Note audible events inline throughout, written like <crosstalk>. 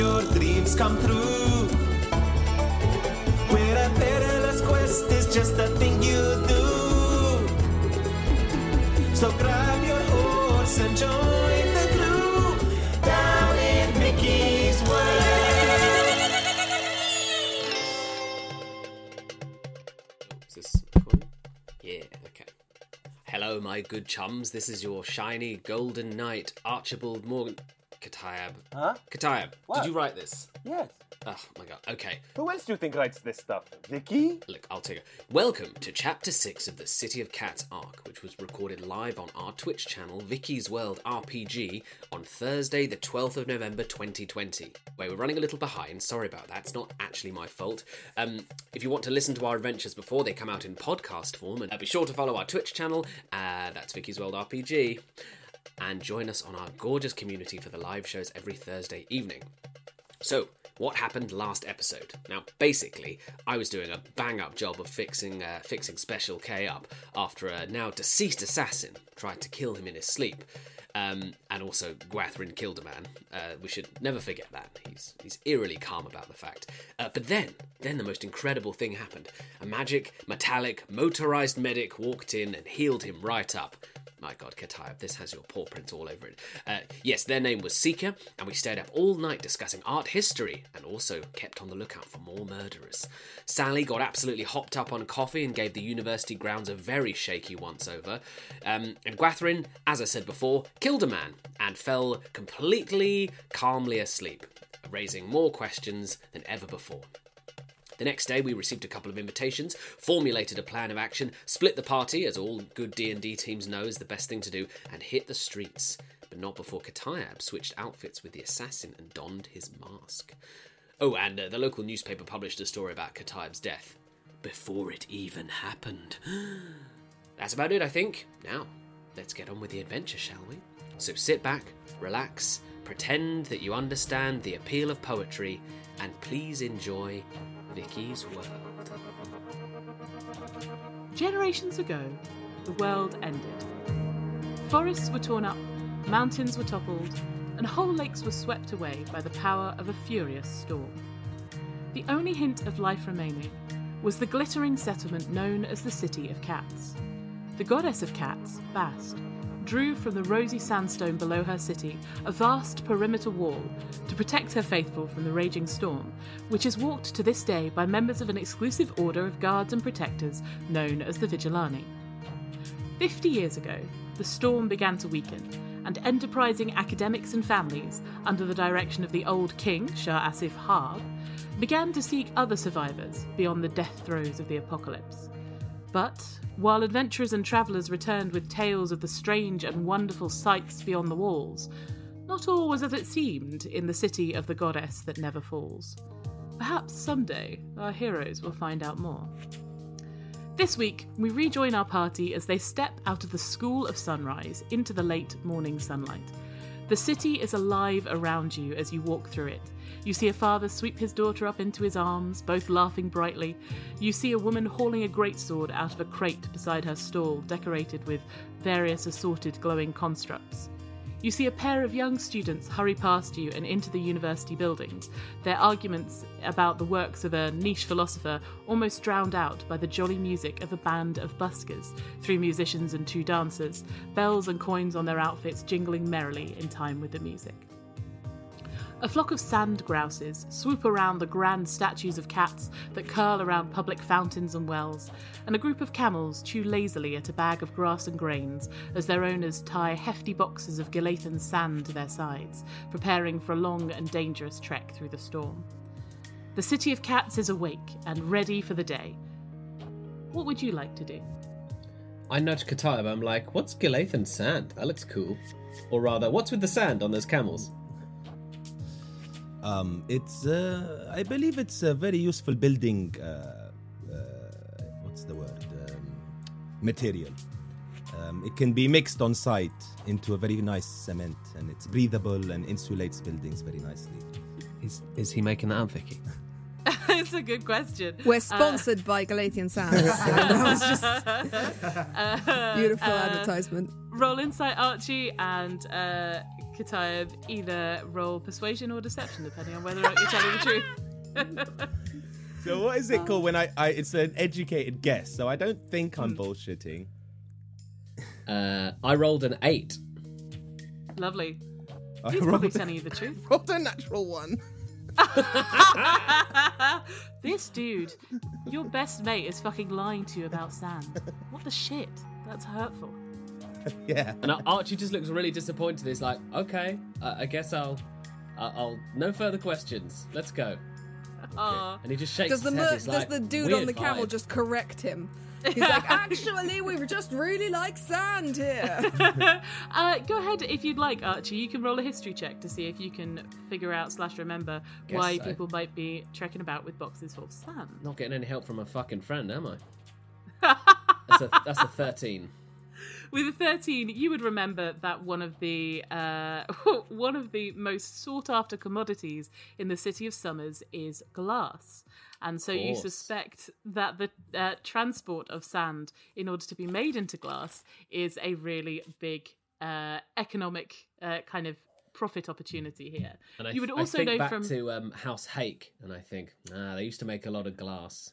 Your dreams come true. Where a perilous quest is just a thing you do. So grab your horse and join the crew down in Vicky's world. Yeah, okay. Hello, my good chums. This is your shiny golden knight, Archibald Morgan. Katayab. Huh? Katayab, did you write this? Yes. Oh my god. Okay, Who else do you think writes this stuff? Vicky? look, I'll take it. Welcome to Chapter 6 of the City of Cats arc, which was recorded live on our Twitch channel, Vicky's World RPG, on Thursday, the 12th of November 2020. Wait, we're running a little behind. Sorry about that. It's not actually my fault. Um, if you want to listen to our adventures before they come out in podcast form, and uh, be sure to follow our Twitch channel. Uh, that's Vicky's World RPG. And join us on our gorgeous community for the live shows every Thursday evening. So, what happened last episode? Now, basically, I was doing a bang-up job of fixing uh, fixing Special K up after a now deceased assassin tried to kill him in his sleep, um, and also Gwathrin killed a man. Uh, we should never forget that. He's he's eerily calm about the fact. Uh, but then, then the most incredible thing happened. A magic, metallic, motorized medic walked in and healed him right up. My God, Katayab, this has your paw prints all over it. Uh, yes, their name was Seeker, and we stayed up all night discussing art history and also kept on the lookout for more murderers. Sally got absolutely hopped up on coffee and gave the university grounds a very shaky once over. Um, and Gwathrin, as I said before, killed a man and fell completely calmly asleep, raising more questions than ever before. The next day, we received a couple of invitations, formulated a plan of action, split the party, as all good D&D teams know is the best thing to do, and hit the streets. But not before Katayab switched outfits with the assassin and donned his mask. Oh, and uh, the local newspaper published a story about Katayab's death. Before it even happened. <gasps> That's about it, I think. Now, let's get on with the adventure, shall we? So sit back, relax, pretend that you understand the appeal of poetry, and please enjoy Vicky's World. Generations ago, the world ended. Forests were torn up, mountains were toppled, and whole lakes were swept away by the power of a furious storm. The only hint of life remaining was the glittering settlement known as the City of Cats. The goddess of cats, Bast, drew from the rosy sandstone below her city a vast perimeter wall to protect her faithful from the raging storm, which is walked to this day by members of an exclusive order of guards and protectors known as the Vigilani. Fifty years ago, the storm began to weaken, and enterprising academics and families, under the direction of the old king, Shah Asif Harb, began to seek other survivors beyond the death throes of the apocalypse. But while adventurers and travellers returned with tales of the strange and wonderful sights beyond the walls, not all was as it seemed in the city of the goddess that never falls. Perhaps someday our heroes will find out more. This week, we rejoin our party as they step out of the School of Sunrise into the late morning sunlight. The city is alive around you as you walk through it. You see a father sweep his daughter up into his arms, both laughing brightly. You see a woman hauling a greatsword out of a crate beside her stall, decorated with various assorted glowing constructs. You see a pair of young students hurry past you and into the university buildings, their arguments about the works of a niche philosopher almost drowned out by the jolly music of a band of buskers, three musicians and two dancers, bells and coins on their outfits jingling merrily in time with the music. A flock of sand grouses swoop around the grand statues of cats that curl around public fountains and wells, and a group of camels chew lazily at a bag of grass and grains as their owners tie hefty boxes of Galathan sand to their sides, preparing for a long and dangerous trek through the storm. The city of cats is awake and ready for the day. What would you like to do? I nudge Kataya, but I'm like, what's Galathan sand? That looks cool. Or rather, what's with the sand on those camels? Um, it's uh, I believe it's a very useful building. Uh, uh, what's the word? Um, material. Um, it can be mixed on site into a very nice cement, and it's breathable and insulates buildings very nicely. Is is he making that up, Vicky? <laughs> it's a good question. We're sponsored by Galathan Sands. <laughs> that was just <laughs> beautiful advertisement. Roll insight, Archie, and Katayab either roll persuasion or deception, depending on whether or not you're telling the truth. <laughs> So what is it called when I, I? It's an educated guess, so I don't think I'm Hmm. bullshitting. Uh, I rolled an eight. Lovely. I He's rolled, probably telling you the <laughs> truth. rolled a natural one. <laughs> this dude, your best mate, is fucking lying to you about sand. What the shit? That's hurtful. <laughs> Yeah. And Archie just looks really disappointed. He's like, okay, uh, I guess I'll, I'll, I'll, no further questions. Let's go. Aw. And he just shakes Does the his head. He's does like, the dude on the camel vibe." just correct him? <laughs> He's like, actually, we just really like sand here. <laughs> uh, go ahead if you'd like, Archie. You can roll a history check to see if you can figure out slash remember Guess why so. people might be trekking about with boxes full of sand. Not getting any help from a fucking friend, am I? That's a that's a thirteen. With a 13, you would remember that one of the uh, <laughs> one of the most sought after commodities in the city of Summers is glass. And so you suspect that the uh, transport of sand in order to be made into glass is a really big uh, economic uh, kind of profit opportunity here. And I, you would also think know back from to um, House Hake, and I think, ah, they used to make a lot of glass.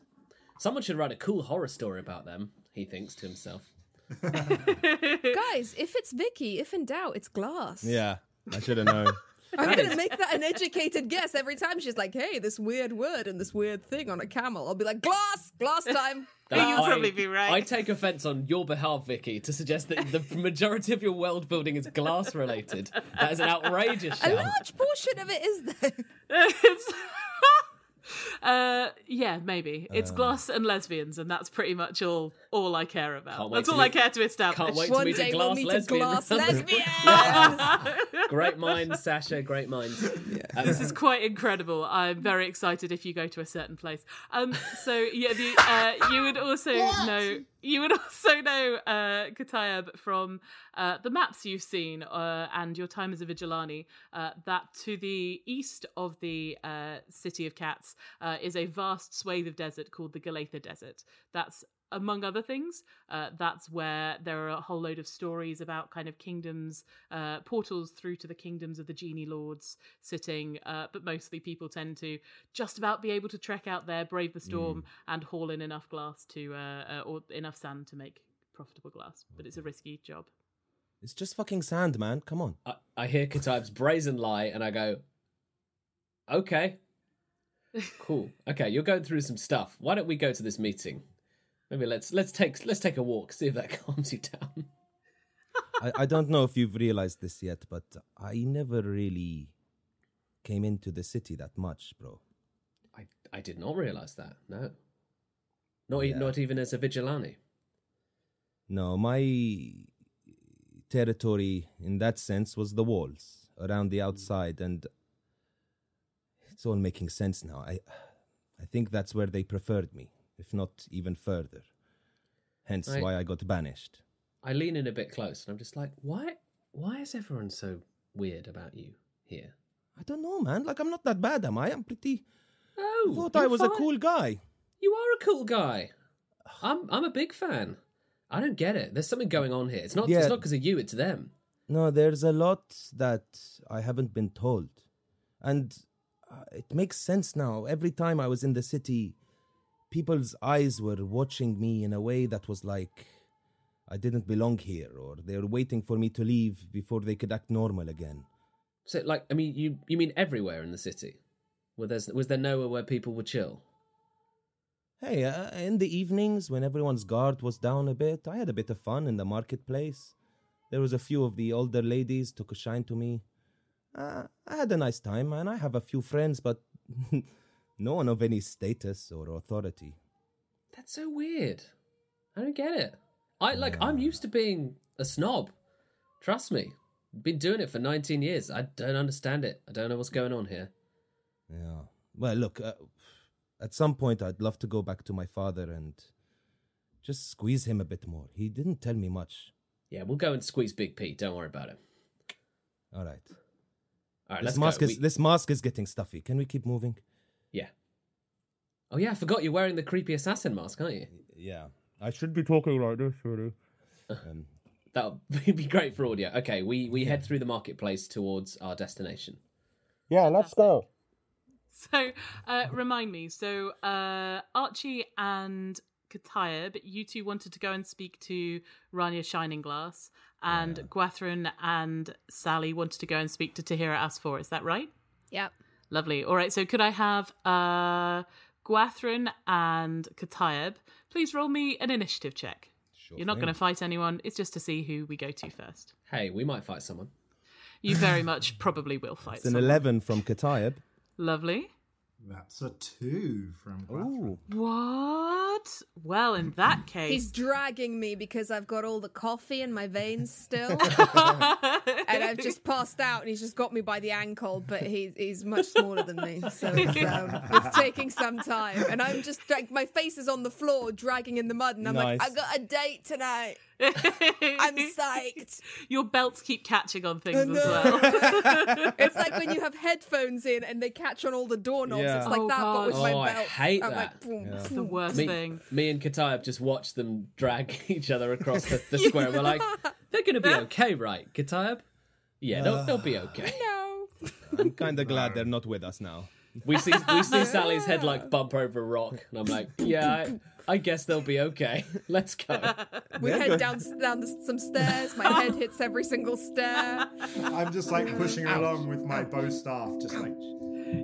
Someone should write a cool horror story about them. He thinks to himself. <laughs> Guys, if it's Vicky, if in doubt, it's glass. Yeah. I should have known. <laughs> I'm going to make that an educated guess every time she's like, hey, this weird word and this weird thing on a camel. I'll be like, glass, glass time. <laughs> That You'll I- probably be right. I take offence on your behalf, Vicky, to suggest that the majority of your world building is glass related. That is an outrageous A large portion of it is there. it's uh yeah maybe Uh. it's glass and lesbians and that's pretty much all all i care about Can't that's to all i care to establish Can't wait to One meet a day glass we'll meet lesbian. a glass <laughs> lesbian. great minds, Sasha. Great minds. Um, this is quite incredible i'm very excited if you go to a certain place um so yeah the uh you would also know you would <laughs> also know uh Katayab from uh the maps you've seen uh and your time as a vigilante uh that to the east of the uh city of cats uh, is a vast swathe of desert called the Galatha Desert. That's among other things, uh, that's where there are a whole load of stories about kind of kingdoms, uh, portals through to the kingdoms of the genie lords sitting. Uh, but mostly people tend to just about be able to trek out there, brave the storm, and haul in enough glass to, uh, uh, or enough sand to make profitable glass. But it's a risky job. It's just fucking sand, man. Come on. I, I hear Katib's brazen lie, and I go, okay, <laughs> cool. Okay, you're going through some stuff. Why don't we go to this meeting? Maybe let's let's take let's take a walk, see if that <laughs> calms you down. I, I don't know if you've realized this yet, but I never really came into the city that much, bro. I I did not realize that. No, not e- Yeah. not even as a vigilante. No, my territory in that sense was the walls around the hmm. outside, and it's all making sense now. I, I think that's where they preferred me, if not even further. Hence I- why I got banished. I lean in a bit close, and I'm just like, why why is everyone so weird about you here? I don't know, man. Like I'm not that bad, am I? I'm pretty. Oh, I thought I was a cool guy. You are a cool guy. I'm I'm a big fan. I don't get it. There's something going on here. It's not Yeah. it's not because of you. It's them. No, there's a lot that I haven't been told. And uh, it makes sense now. Every time I was in the city, people's eyes were watching me in a way that was like I didn't belong here, or they were waiting for me to leave before they could act normal again. So, like, I mean, you you mean everywhere in the city? Where there's was there nowhere where people would chill? Hey, uh, in the evenings when everyone's guard was down a bit, I had a bit of fun in the marketplace. There was a few of the older ladies took a shine to me. Uh, I had a nice time, and I have a few friends, but <laughs> no one of any status or authority. That's so weird. I don't get it. I like I'm used to being a snob. Trust me. Been doing it for 19 years. I don't understand it. I don't know what's going on here. Yeah. Well, look, uh, at some point I'd love to go back to my father and just squeeze him a bit more. He didn't tell me much. Yeah, we'll go and squeeze Big P. Don't worry about it. All right. All right, This let's mask go. is We- this mask is getting stuffy. Can we keep moving? Yeah. Oh yeah, I forgot you're wearing the creepy assassin mask, aren't you? Yeah. I should be talking like this, really. Um, That'll <laughs> be great for audio. Okay, we we head through the marketplace towards our destination. Yeah, let's go. So, uh, remind me. So, uh, Archie and Katayab you two wanted to go and speak to Rania Shining Glass, and Gwathrin and Sally wanted to go and speak to Tahira Asfor. Is that right? Yep. Lovely. All right. So, could I have uh, Gwathrin and Katayab please roll me an initiative check? You're not going to fight anyone. It's just to see who we go to first. Hey, we might fight someone. You very much probably will fight. it's an someone. 11 from Katayab. Lovely. That's a two from Gwathrin. What? Well, in that <clears throat> case, He's dragging me because I've got all the coffee in my veins still. <laughs> and I've just passed out and he's just got me by the ankle, but he's he's much smaller than me. So it's, <laughs> um, it's taking some time. And I'm just like my face is on the floor dragging in the mud and I'm like, Nice. I got a date tonight. I'm <laughs> psyched. Your belts keep catching on things as well. <laughs> It's like when you have <laughs> headphones in and they catch on all the doorknobs. Yeah. It's like Oh, that, but with God. my Oh, I belt. hate I'm that. like, boom, It's the worst Me, thing. me and Katayab just watched them drag each other across the, the square. We're like, they're going to be okay, right, Katayab? Yeah, they'll, they'll be uh, okay. No. I'm kind of glad they're not with us now. We see we see Sally's head like bump over a rock, and I'm like, yeah, I, I guess they'll be okay. <laughs> Let's go. <laughs> We head down down the, some stairs. My head <laughs> hits every single stair. I'm just like pushing along with my bow staff, just like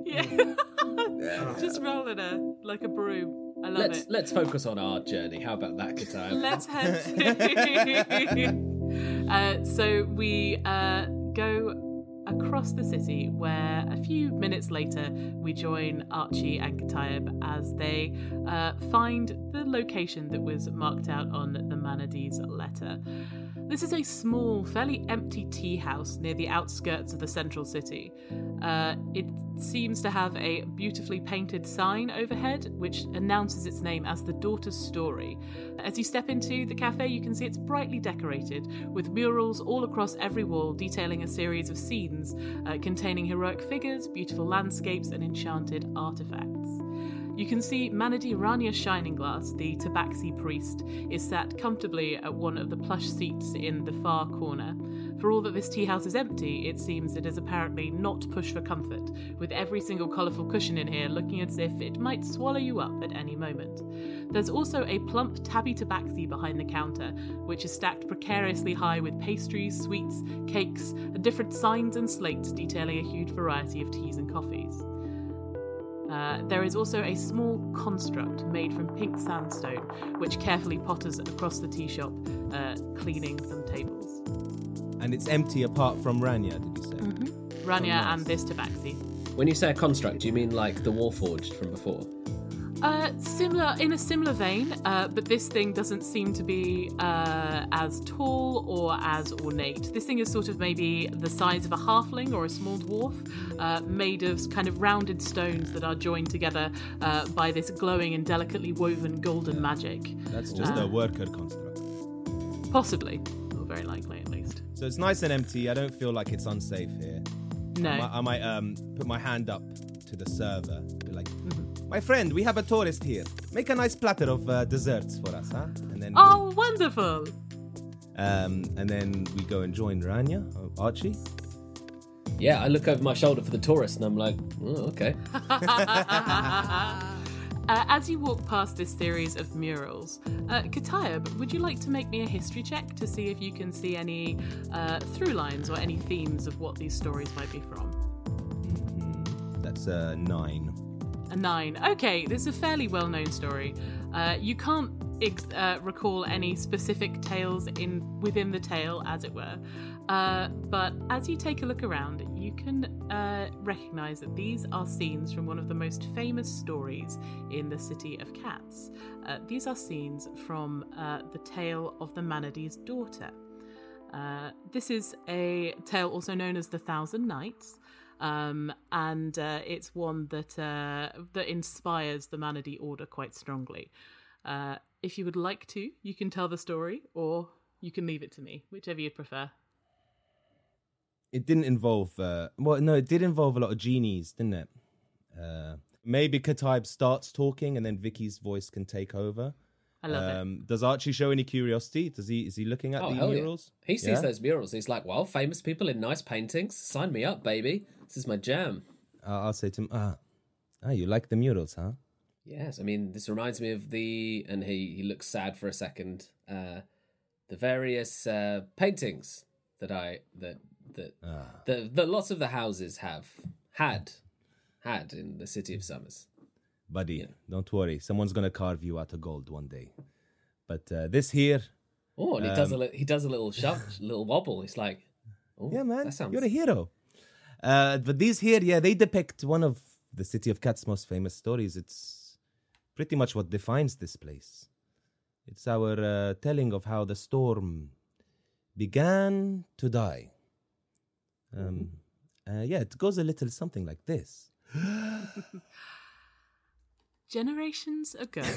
Yeah. Just rolling her like a broom. I love Let's it. let's focus on our journey. How about that, Katayab? Let's head. uh, so we uh, go across the city, where a few minutes later we join Archie and Katayab as they uh, find the location that was marked out on the Manadee's letter. This is a small, fairly empty tea house near the outskirts of the central city. Uh, it seems to have a beautifully painted sign overhead, which announces its name as the Daughter's Story. As you step into the cafe, you can see it's brightly decorated with murals all across every wall detailing a series of scenes uh, containing heroic figures, beautiful landscapes, and enchanted artifacts. You can see Manadi Rania Shining Glass, the Tabaxi priest, is sat comfortably at one of the plush seats in the far corner. For all that this tea house is empty, it seems it is apparently not pushed for comfort, with every single colourful cushion in here looking as if it might swallow you up at any moment. There's also a plump tabby tabaxi behind the counter, which is stacked precariously high with pastries, sweets, cakes, and different signs and slates detailing a huge variety of teas and coffees. Uh, there is also a small construct made from pink sandstone, which carefully potters across the tea shop, uh, cleaning some tables. And it's empty apart from Rania, did you say? Mm-hmm. Rania and this tabaxi. When you say a construct, do you mean like the Warforged from before? Uh, similar in a similar vein, uh, but this thing doesn't seem to be uh, as tall or as ornate. This thing is sort of maybe the size of a halfling or a small dwarf, uh, made of kind of rounded stones that are joined together uh, by this glowing and delicately woven golden magic. That's just a worker construct. Possibly, or very likely at least. So it's nice and empty. I don't feel like it's unsafe here. No. I might, I might um, put my hand up to the server. Be like, Mm-hmm. my friend, we have a tourist here. Make a nice platter of uh, desserts for us, huh? And then Oh, wonderful! Um, and then we go and join Rania, Archie. Yeah, I look over my shoulder for the tourist and I'm like, oh, okay. <laughs> <laughs> Uh, as you walk past this series of murals, uh, Katayab, would you like to make me a history check to see if you can see any uh, through lines or any themes of what these stories might be from? That's uh, nine. A nine. Okay, this is a fairly well known story. Uh, you can't ex- uh, recall any specific tales in within the tale, as it were. Uh, but as you take a look around, you can uh, recognize that these are scenes from one of the most famous stories in the City of Cats. Uh, these are scenes from uh, the tale of the Manadee's daughter. This is a tale also known as the Thousand Nights, um, and uh, it's one that uh, that inspires the Manadee Order quite strongly. Uh, if you would like to, you can tell the story, or you can leave it to me, whichever you'd prefer. It didn't involve. Uh, well, no, it did involve a lot of genies, didn't it? Uh, maybe Katayab starts talking, and then Vicky's voice can take over. I love it. Um, does Archie show any curiosity? Does he? Is he looking at Oh, the hell yeah. murals? He sees Yeah? those murals. He's like, well, famous people in nice paintings. Sign me up, baby. This is my jam. Uh, I'll say to him, ah, ah, you like the murals, huh? Yes, I mean, this reminds me of the, and he, he looks sad for a second, uh, the various uh, paintings that I, that, that, Ah. the, that lots of the houses have had, had in the city of Summers. Buddy, don't worry. Someone's gonna carve you out of gold one day. But uh, this here, Oh, and he does a Um, li- he does a little shove, little wobble. He's like, oh, yeah, man, sounds you're a hero. Uh, but these here, yeah, they depict one of the City of Cats' most famous stories. It's pretty much what defines this place. It's our uh, telling of how the storm began to die. Um, uh, yeah, it goes a little something like this. <gasps> <laughs> Generations ago. <laughs>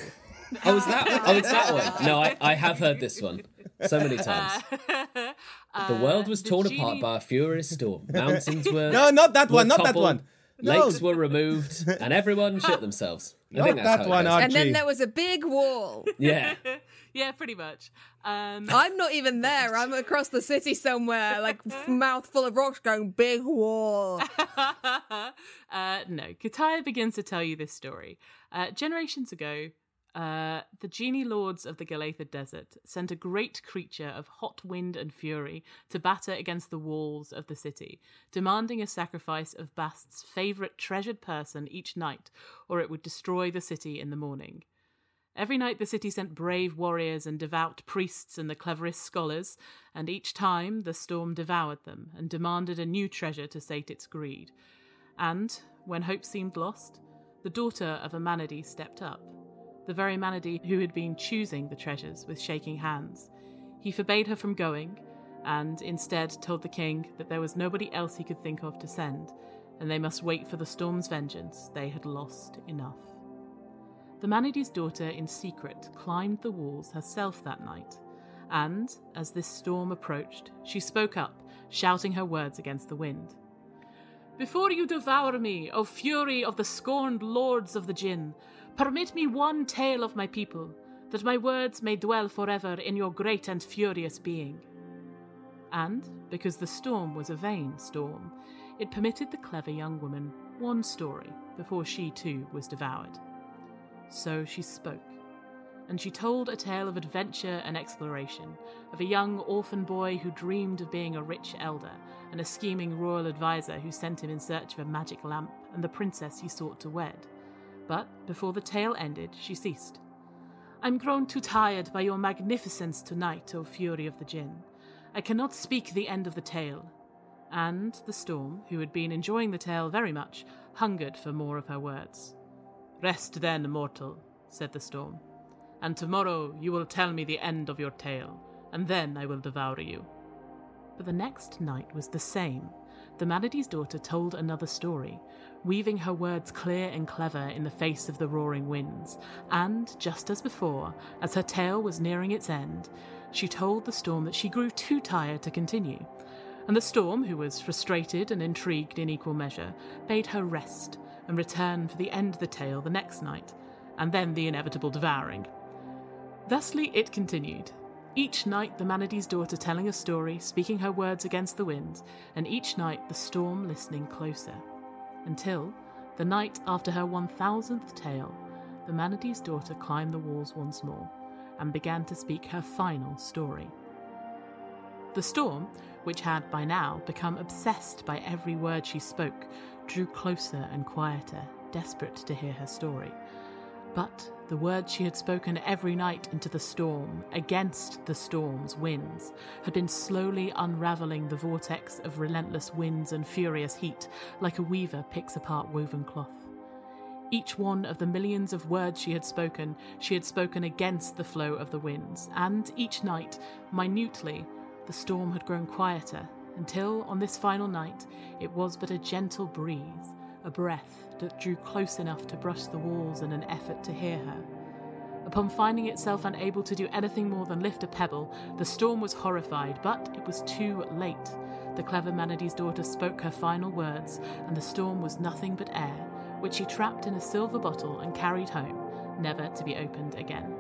Oh, is that? Oh, it's that one. No, I, I have heard this one so many times. Uh, <laughs> The world was the torn genie- apart by a furious storm. <laughs> Mountains were No, not that one, not that one. No. Lakes were removed, and everyone shit themselves. I Not think that's that one. Archie. And then there was a big wall. <laughs> Yeah, <laughs> yeah, pretty much. Um, <laughs> I'm not even there. I'm across the city somewhere, like mouth full of rocks, going big wall. uh, no, Katayab begins to tell you this story. Uh, generations ago, uh, the genie lords of the Galatha Desert sent a great creature of hot wind and fury to batter against the walls of the city, demanding a sacrifice of Bast's favourite treasured person each night, or it would destroy the city in the morning. Every night the city sent brave warriors and devout priests and the cleverest scholars, and each time the storm devoured them and demanded a new treasure to sate its greed. And, when hope seemed lost, the daughter of a Manadee stepped up, the very Manadee who had been choosing the treasures with shaking hands. He forbade her from going, and instead told the king that there was nobody else he could think of to send, and they must wait for the storm's vengeance. They had lost enough. The Manadee's daughter, in secret, climbed the walls herself that night, and, as this storm approached, she spoke up, shouting her words against the wind. Before you devour me, O fury of the scorned lords of the Jinn, permit me one tale of my people, that my words may dwell forever in your great and furious being. And, because the storm was a vain storm, it permitted the clever young woman one story before she too was devoured. So she spoke, and she told a tale of adventure and exploration, of a young orphan boy who dreamed of being a rich elder, and a scheming royal adviser who sent him in search of a magic lamp and the princess he sought to wed. But before the tale ended, she ceased. I'm grown too tired by your magnificence tonight, O fury of the Jinn. I cannot speak the end of the tale. And the storm, who had been enjoying the tale very much, hungered for more of her words. Rest then, mortal, said the storm, and tomorrow you will tell me the end of your tale, and then I will devour you. But the next night was the same. The Manadee's daughter told another story, weaving her words clear and clever in the face of the roaring winds, and, just as before, as her tale was nearing its end, she told the storm that she grew too tired to continue. And the storm, who was frustrated and intrigued in equal measure, bade her rest and return for the end of the tale the next night, and then the inevitable devouring. Thusly it continued, Each night, the Manady's daughter telling a story, speaking her words against the wind, and each night the storm listening closer. Until, the night after her 1000th tale, the Manady's daughter climbed the walls once more and began to speak her final story. The storm, which had by now become obsessed by every word she spoke, drew closer and quieter, desperate to hear her story. But the words she had spoken every night into the storm, against the storm's winds, had been slowly unravelling the vortex of relentless winds and furious heat, like a weaver picks apart woven cloth. Each one of the millions of words she had spoken, she had spoken against the flow of the winds, and each night, minutely, the storm had grown quieter, until, on this final night, it was but a gentle breeze, a breath that drew close enough to brush the walls in an effort to hear her. Upon finding itself unable to do anything more than lift a pebble, the storm was horrified, but it was too late. The clever Manady's daughter spoke her final words, and the storm was nothing but air, which she trapped in a silver bottle and carried home, never to be opened again.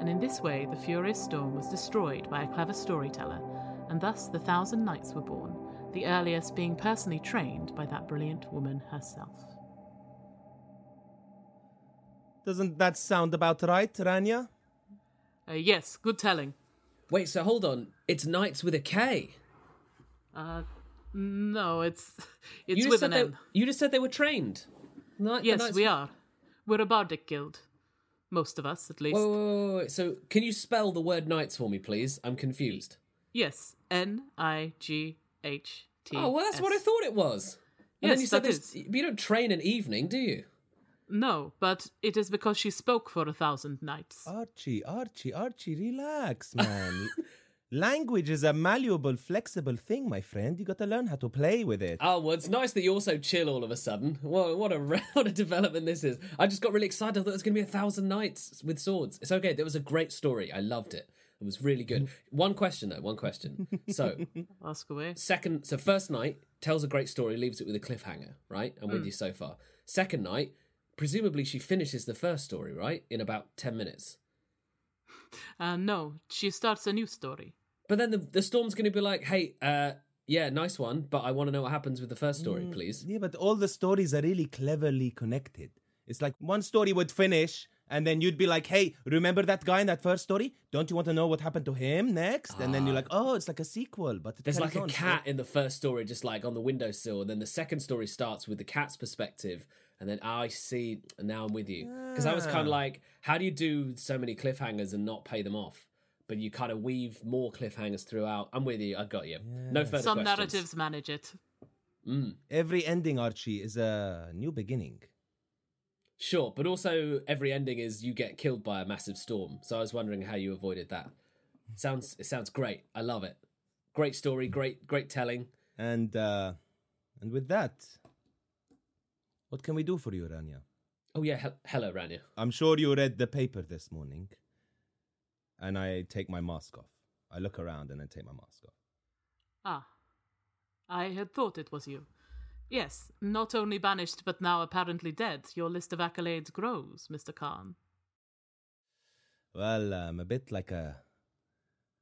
And in this way, the furious storm was destroyed by a clever storyteller, and thus the thousand nights were born, the earliest being personally trained by that brilliant woman herself. Doesn't that sound about right, Rania? Uh, yes, good telling. Wait, so hold on. It's Knights with a K. Uh, no, it's <laughs> it's you with just an said M. they, You just said they were trained. Knight- Yes, Knights- we are. We're a bardic guild. Most of us, at least. Wait, wait, wait, wait, wait. So, can you spell the word knights for me, please? I'm confused. Yes, N I G H T. Oh, well, that's what I thought it was. And then Yes, you said that this. But you don't train an evening, do you? No, but it is because she spoke for a thousand nights. Archie, Archie, Archie, relax, man. <laughs> Language is a malleable, flexible thing, my friend. You got to learn how to play with it. Oh, well, it's nice that you're so chill all of a sudden. What, what a <laughs> what a development this is. I just got really excited. I thought it was going to be a thousand nights with swords. It's okay. There was a great story. I loved it. It was really good. One question though. One question. So, <laughs> Ask away. second, so first night tells a great story, leaves it with a cliffhanger. Right, I'm with you so far. Second night, presumably she finishes the first story right in about ten minutes. Uh, no, she starts a new story. But then the the storm's going to be like, hey, uh, yeah, nice one, but I want to know what happens with the first story, please. Yeah, but all the stories are really cleverly connected. It's like one story would finish, and then you'd be like, hey, remember that guy in that first story? Don't you want to know what happened to him next? And then you're like, oh, it's like a sequel, but There's carries like a on, so- cat in the first story, just like on the windowsill, and then the second story starts with the cat's perspective, and then I see, and now I'm with you. Because I was kind of like, how do you do so many cliffhangers and not pay them off? But you kind of weave more cliffhangers throughout. I'm with you. I got you. No further Some questions. narratives manage it. Mm. Every ending, Archie, is a new beginning. Sure, but also every ending is you get killed by a massive storm. So I was wondering how you avoided that. Sounds it sounds great. I love it. Great story, great great telling. And uh, and with that, what can we do for you, Rania? Oh yeah, he- hello Rania. I'm sure you read the paper this morning. And I take my mask off. I look around and I take my mask off. Ah. I had thought it was you. Yes, not only banished but now apparently dead, your list of accolades grows, Mr. Khan. Well, I'm a bit like a,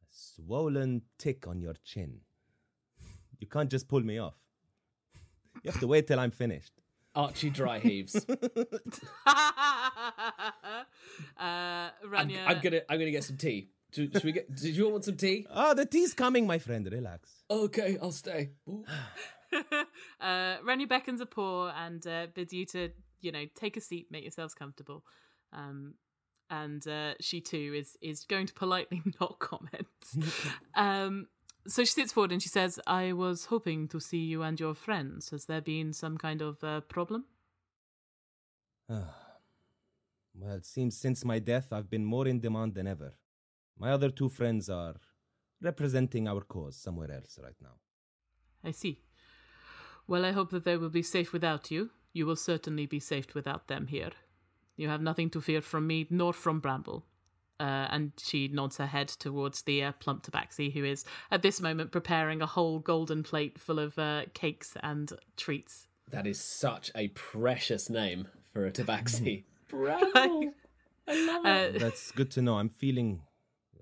a swollen tick on your chin. You can't just pull me off. You have to wait till I'm finished. Archie dry heaves. <laughs> <laughs> uh, I'm, I'm gonna I'm gonna get some tea. Do, should we get? Did you want some tea? Oh, the tea's coming, my friend. Relax. Okay, I'll stay. <sighs> <sighs> <sighs> <laughs> <laughs> Uh, Rania beckons a paw and uh, bids you to, you know, take a seat, make yourselves comfortable. Um, and uh, she too is is going to politely <laughs> not comment. <laughs> um, so she sits forward and she says, "I was hoping to see you and your friends. Has there been some kind of uh, problem?" Well, it seems since my death, I've been more in demand than ever. My other two friends are representing our cause somewhere else right now. I see. Well, I hope that they will be safe without you. You will certainly be safe without them here. You have nothing to fear from me, nor from Bramble. Uh, and she nods her head towards the uh, plump tabaxi, who is at this moment preparing a whole golden plate full of uh, cakes and treats. That is such a precious name for a tabaxi. <laughs> <laughs> Bravo. <laughs> Uh, That's good to know. I'm feeling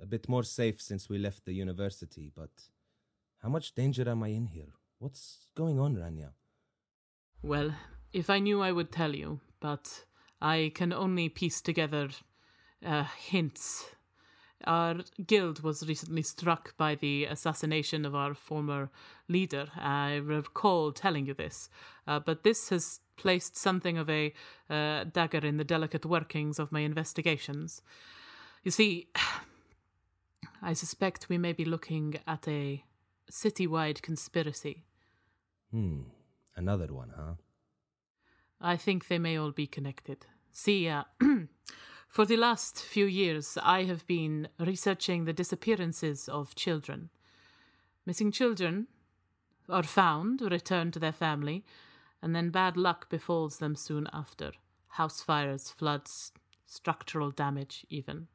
a bit more safe since we left the university, but how much danger am I in here? What's going on, Rania? Well, if I knew, I would tell you, but I can only piece together uh, hints. Our guild was recently struck by the assassination of our former leader. I recall telling you this, uh, but this has placed something of a uh, dagger in the delicate workings of my investigations. You see, <sighs> I suspect we may be looking at a citywide conspiracy. Hmm, another one, huh? I think they may all be connected. See, uh, <clears throat> for the last few years, I have been researching the disappearances of children. Missing children are found, returned to their family, and then bad luck befalls them soon after house fires, floods, structural damage, even.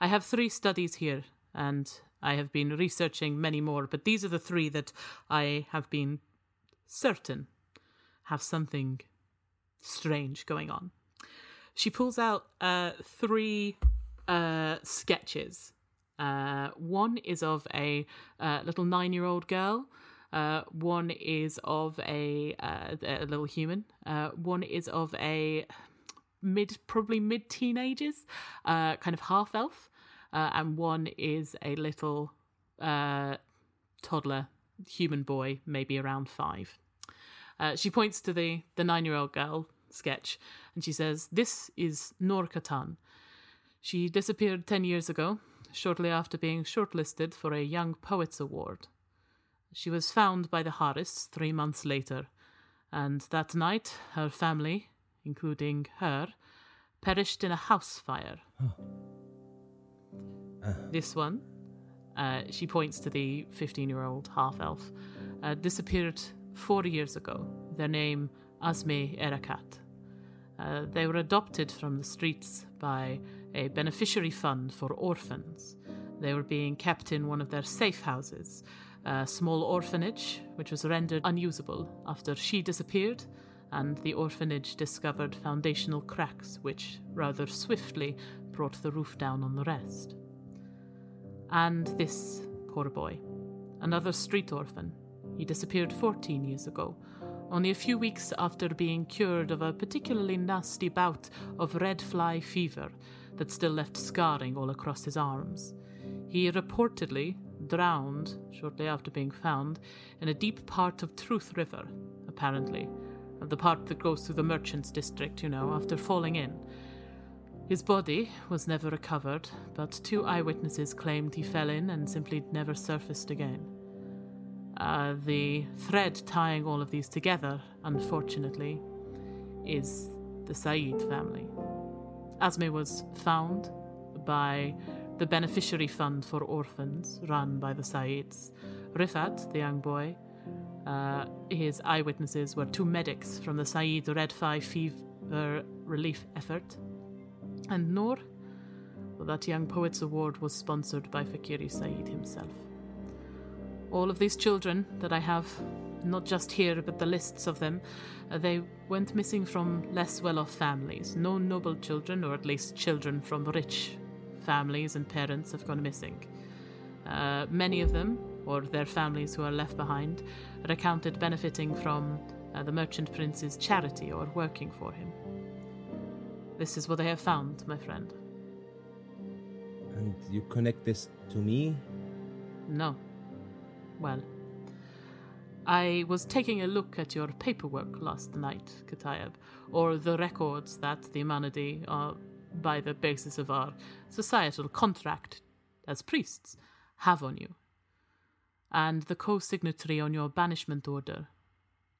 I have three studies here, and I have been researching many more, but these are the three that I have been certain have something strange going on. She pulls out uh, three uh, sketches. Uh, one is of a uh, little nine year old girl. Uh, one is of a, uh, a little human. Uh, one is of a mid, probably mid teenagers, uh, kind of half elf. And one is a little toddler human boy, maybe around five. Uh, she points to the, the nine year old girl sketch and she says, This is Noor Katan. She disappeared 10 years ago, shortly after being shortlisted for a Young Poets Award. She was found by the Haris three months later, and that night her family, including her, perished in a house fire. This one, uh, she points to the 15 year old half elf, uh, disappeared four years ago. Their name, Asme Erakat. Uh, they were adopted from the streets by a beneficiary fund for orphans. They were being kept in one of their safe houses, a small orphanage which was rendered unusable after she disappeared, and the orphanage discovered foundational cracks which rather swiftly brought the roof down on the rest. And this poor boy, another street orphan, he disappeared 14 years ago, only a few weeks after being cured of a particularly nasty bout of red fly fever that still left scarring all across his arms. He reportedly drowned shortly after being found in a deep part of Truth River, apparently, the part that goes through the merchants' district, you know, after falling in. His body was never recovered, but two eyewitnesses claimed he fell in and simply never surfaced again. Uh, the thread tying all of these together, unfortunately, is the Said family. Asme was found by the beneficiary fund for orphans run by the Saids. Rifat, the young boy, uh, his eyewitnesses were two medics from the Said Red fly fever relief effort. And Noor, well, that young poet's award was sponsored by Fakiri Said himself. All of these children that I have, not just here, but the lists of them, uh, they went missing from less well off families. No noble children, or at least children from rich families and parents, have gone missing. Uh, many of them, or their families who are left behind, are accounted benefiting from uh, the merchant prince's charity or working for him. This is what I have found, my friend. And you connect this to me? No. Well, I was taking a look at your paperwork last night, Katayab, or the records that the Manadi are, by the basis of our societal contract as priests, have on you. And the co signatory on your banishment order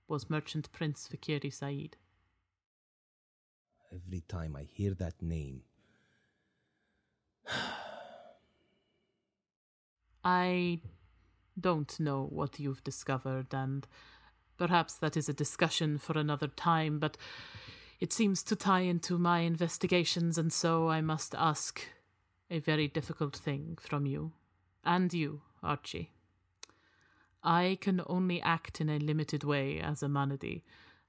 was Merchant Prince Fakiri Said. Every time I hear that name, I don't know what you've discovered, and perhaps that is a discussion for another time, but it seems to tie into my investigations, and so I must ask a very difficult thing from you. And you, Archie. I can only act in a limited way as a Manadi,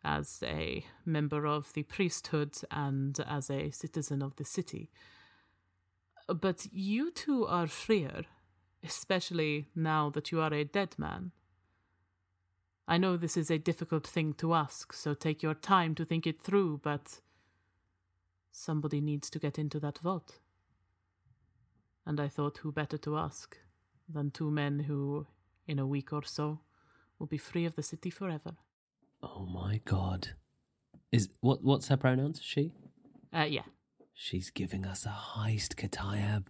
as a member of the priesthood and as a citizen of the city. But you two are freer, especially now that you are a dead man. I know this is a difficult thing to ask, so take your time to think it through, but somebody needs to get into that vault. And I thought who better to ask than two men who, in a week or so, will be free of the city forever. Oh my god. Is what what's her pronouns? She? Uh, yeah. She's giving us a heist, Katayab.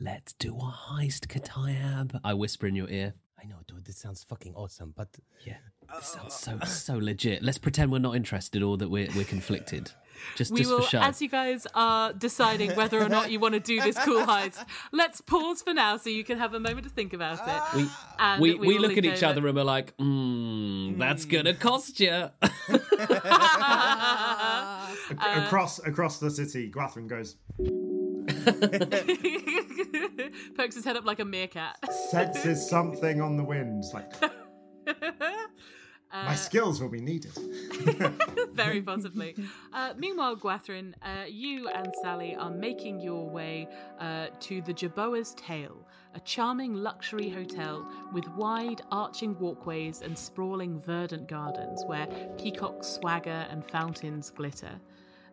Let's do a heist, Katayab. I whisper in your ear. I know, dude. This sounds fucking awesome, but Yeah. This sounds so so legit. Let's pretend we're not interested or that we're we're conflicted. Just we just will, for show. as you guys are deciding whether or not you want to do this cool heist, <laughs> let's pause for now so you can have a moment to think about it. Ah. we And we, we we look at each over- other and we're like, mm, that's hmm. gonna cost you. <laughs> Uh, across across the city, Gwathrin goes, <laughs> Pokes his head up like a meerkat. senses something on the wind. Like, Uh, my skills will be needed. <laughs> Very possibly. Uh, meanwhile, Gwathrin, uh, you and Sally are making your way uh, to the Jaboa's Tail, a charming luxury hotel with wide arching walkways and sprawling verdant gardens where peacocks swagger and fountains glitter.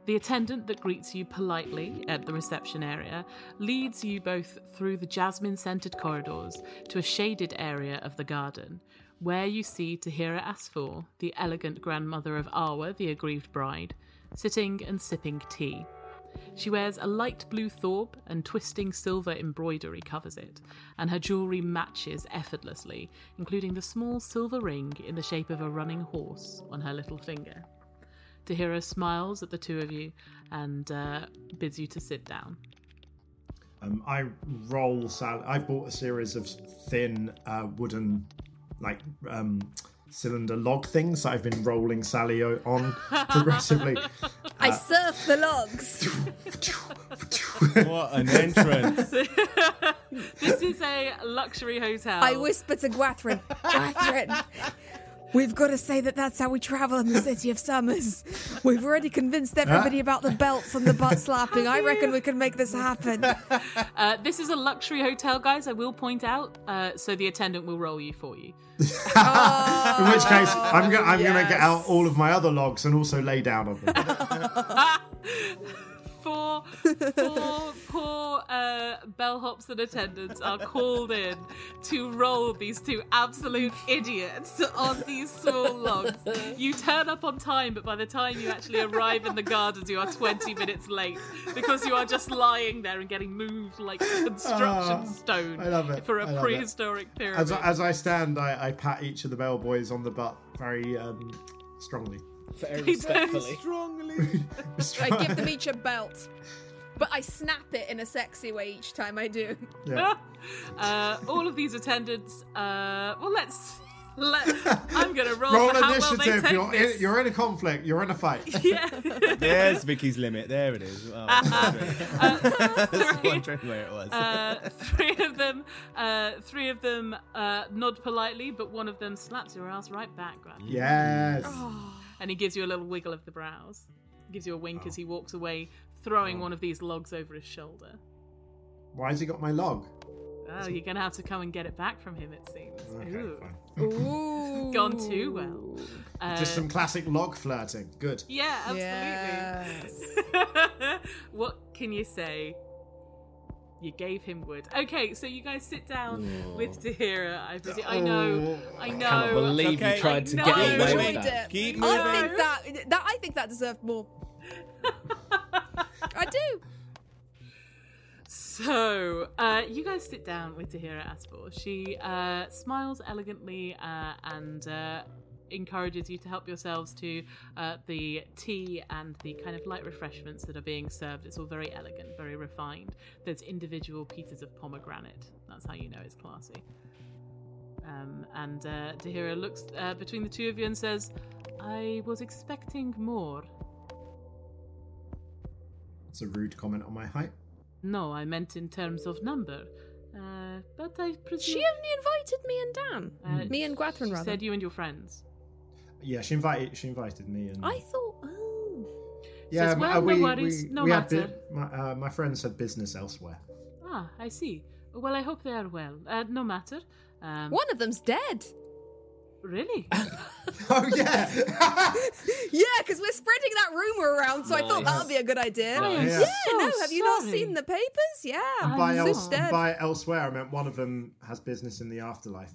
The attendant that greets you politely at the reception area leads you both through the jasmine scented corridors to a shaded area of the garden, where you see Tahira Asfor, the elegant grandmother of Awa, the aggrieved bride, sitting and sipping tea. She wears a light blue thobe and twisting silver embroidery covers it, and her jewellery matches effortlessly, including the small silver ring in the shape of a running horse on her little finger. Tahira smiles at the two of you and uh, bids you to sit down. Um, I roll Sally. I've bought a series of thin uh, wooden, like um, cylinder log things that I've been rolling Sally on <laughs> progressively. I surf the logs. <laughs> what an entrance! <laughs> This is a luxury hotel. I whisper to Gwathrin, Gwathrin, we've got to say that that's how we travel in the <laughs> city of summers. We've already convinced everybody about the belts and the butt <laughs> slapping. I reckon we can make this happen. <laughs> Uh, this is a luxury hotel, guys. I will point out, uh, so the attendant will roll you for you. In which case, I'm, go- I'm going to get out all of my other logs and also lay down on them. Four, four poor uh, bellhops and attendants are called in to roll these two absolute idiots on these small logs. You turn up on time, but by the time you actually arrive in the gardens, you are 20 minutes late because you are just lying there and getting moved like construction Oh, stone I love it. for a prehistoric pyramid. As, I- as I stand, I, I pat each of the bellboys on the butt very um, strongly. Very <laughs> respectfully. Strongly. <laughs> I give them each a belt. But I snap it in a sexy way each time I do. Yeah. <laughs> uh, all of these attendants. Uh, well, let's. Let, I'm gonna roll, Roll for how well they initiative. take you're, this. in, you're in a conflict. You're in a fight. yeah. There's Vicky's limit. There it is. Oh, I was wondering where it was. Uh, three of them, uh, three of them uh, nod politely, but one of them slaps your ass right back, Grant. Yes. And he gives you a little wiggle of the brows. Gives you a wink as he walks away, throwing one of these logs over his shoulder. Why has he got my log? Oh, you're gonna have to come and get it back from him, it seems. Okay, Ooh. fine. <laughs> Ooh. Gone too well. <laughs> Uh, Just some classic log flirting. Good. Yeah, absolutely. Yes. <laughs> what can you say? You gave him wood. Okay, so you guys sit down with Tahira. I, presume- I know, I know. Cannot believe Okay. you tried to get know. away with that. it. Keep I think that, that I think that deserved more. <laughs> I do. So, uh, you guys sit down with Tahira Asfor. She uh, smiles elegantly uh, and uh, encourages you to help yourselves to uh, the tea and the kind of light refreshments that are being served. It's all very elegant, very refined. There's individual pieces of pomegranate. That's how you know it's classy. Um, and uh, Tahira looks uh, between the two of you and says, I was expecting more. It's a rude comment on my height. No, I meant in terms of number. Uh, but I presume. She only invited me and Dan. Uh, me and Gwathrin, She rather. said you and your friends. Yeah, she invited. She invited me, and I thought. Oh. yeah, Says, my- well, no we, worries, we, no we had matter. bu- my, uh, my friends had business elsewhere. Ah, I see. Well, I hope they are well. Uh, no matter. Um, One of them's dead. Really? <laughs> <laughs> Oh yeah. <laughs> Yeah, because we're spreading that rumor around, so I thought that would be a good idea. I am Yeah. Yeah, so no, have you not sorry. seen the papers? Yeah. by, I'm else, so dead. by elsewhere, I meant one of them has business in the afterlife.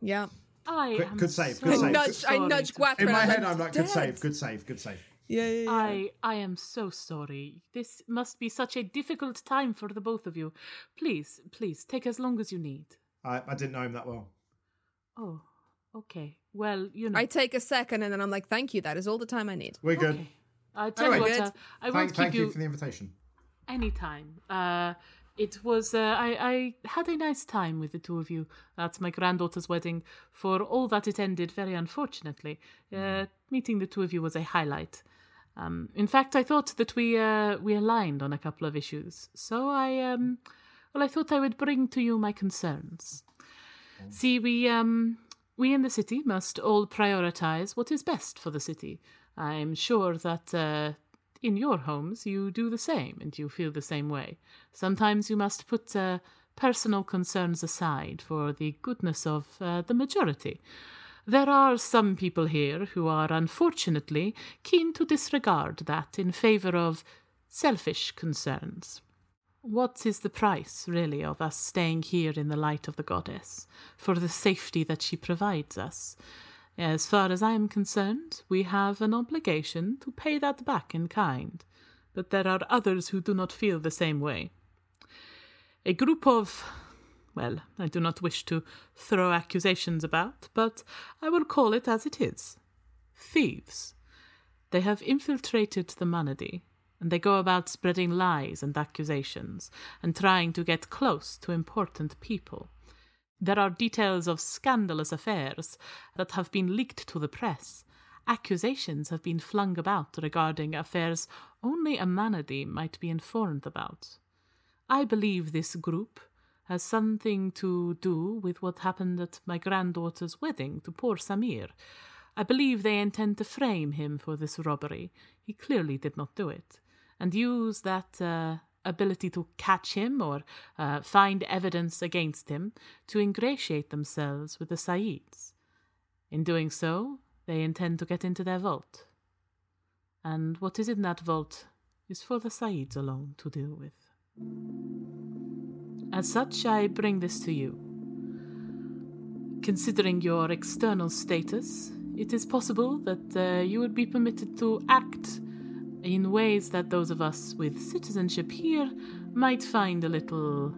Yeah. I Good- am good save, so good save. nudged, I sorry nudged to- Guatra. In my head, I'm like, good save, good save, good save. Yeah, yeah, yeah. I I am so sorry. This must be such a difficult time for the both of you. Please, please take as long as you need. I, I didn't know him that well. Oh, okay. Well, you know. I take a second and then I'm like, thank you, that is all the time I need. We're good. Okay. I tell Anyway, you what, Good. uh, I Thank, won't thank keep you for the invitation. anytime. Uh, it was uh, I, I had a nice time with the two of you at my granddaughter's wedding. For all that it ended very unfortunately, uh, meeting the two of you was a highlight. Um, in fact, I thought that we uh, we aligned on a couple of issues. So I um, well, I thought I would bring to you my concerns. See, we um, we in the city must all prioritize what is best for the city. I'm sure that uh, in your homes you do the same and you feel the same way. Sometimes you must put uh, personal concerns aside for the goodness of uh, the majority. There are some people here who are unfortunately keen to disregard that in favor of selfish concerns. What is the price, really, of us staying here in the light of the goddess, for the safety that she provides us? As far as I am concerned, we have an obligation to pay that back in kind, but there are others who do not feel the same way. A group of. Well, I do not wish to throw accusations about, but I will call it as it is thieves. They have infiltrated the Manady, and they go about spreading lies and accusations, and trying to get close to important people. There are details of scandalous affairs that have been leaked to the press. Accusations have been flung about regarding affairs only a Manady might be informed about. I believe this group has something to do with what happened at my granddaughter's wedding to poor Samir. I believe they intend to frame him for this robbery. He clearly did not do it. And use that uh, ability to catch him or uh, find evidence against him to ingratiate themselves with the Saids. In doing so, they intend to get into their vault. And what is in that vault is for the Saids alone to deal with. As such, I bring this to you. Considering your external status, it is possible that uh, you would be permitted to act in ways that those of us with citizenship here might find a little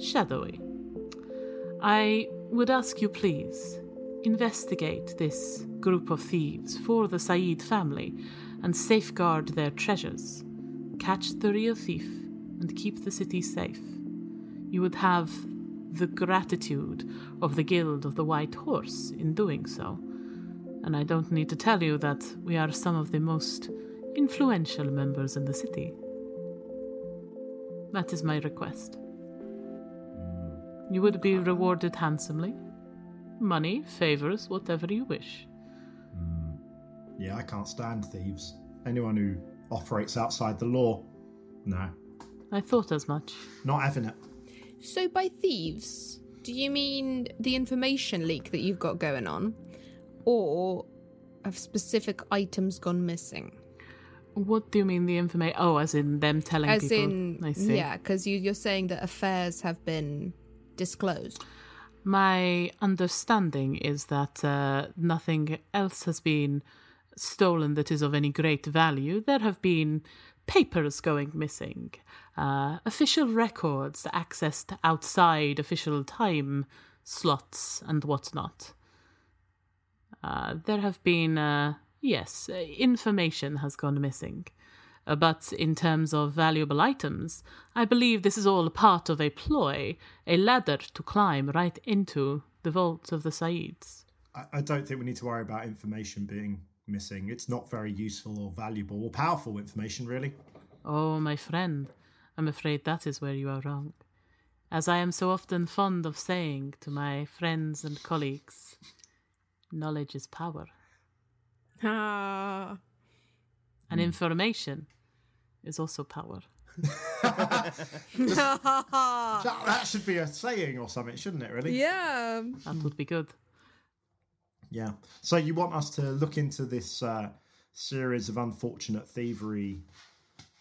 shadowy. I would ask you, please, investigate this group of thieves for the Said family and safeguard their treasures. Catch the real thief and keep the city safe. You would have the gratitude of the Guild of the White Horse in doing so. And I don't need to tell you that we are some of the most influential members in the city. That is my request. You would be rewarded handsomely. Money, favors, whatever you wish. Yeah, I can't stand thieves. Anyone who operates outside the law. No, I thought as much. not having it. So by thieves, do you mean the information leak that you've got going on? Or have specific items gone missing? What do you mean the information? Oh, as in them telling As people. in, I see. yeah, because you, you're saying that affairs have been disclosed. My understanding is that uh, nothing else has been stolen that is of any great value. There have been papers going missing, uh, official records accessed outside official time slots and whatnot. Uh, there have been, uh, yes, uh, information has gone missing. Uh, but in terms of valuable items, I believe this is all part of a ploy, a ladder to climb right into the vault of the Saids. I, I don't think we need to worry about information being missing. It's not very useful or valuable or powerful information, really. Oh, my friend, I'm afraid that is where you are wrong. As I am so often fond of saying to my friends and colleagues, knowledge is power, Ah. and information is also power. <laughs> <laughs> That, that should be a saying or something, shouldn't it? Really? yeah. That would be good. Yeah. So you want us to look into this uh, series of unfortunate thievery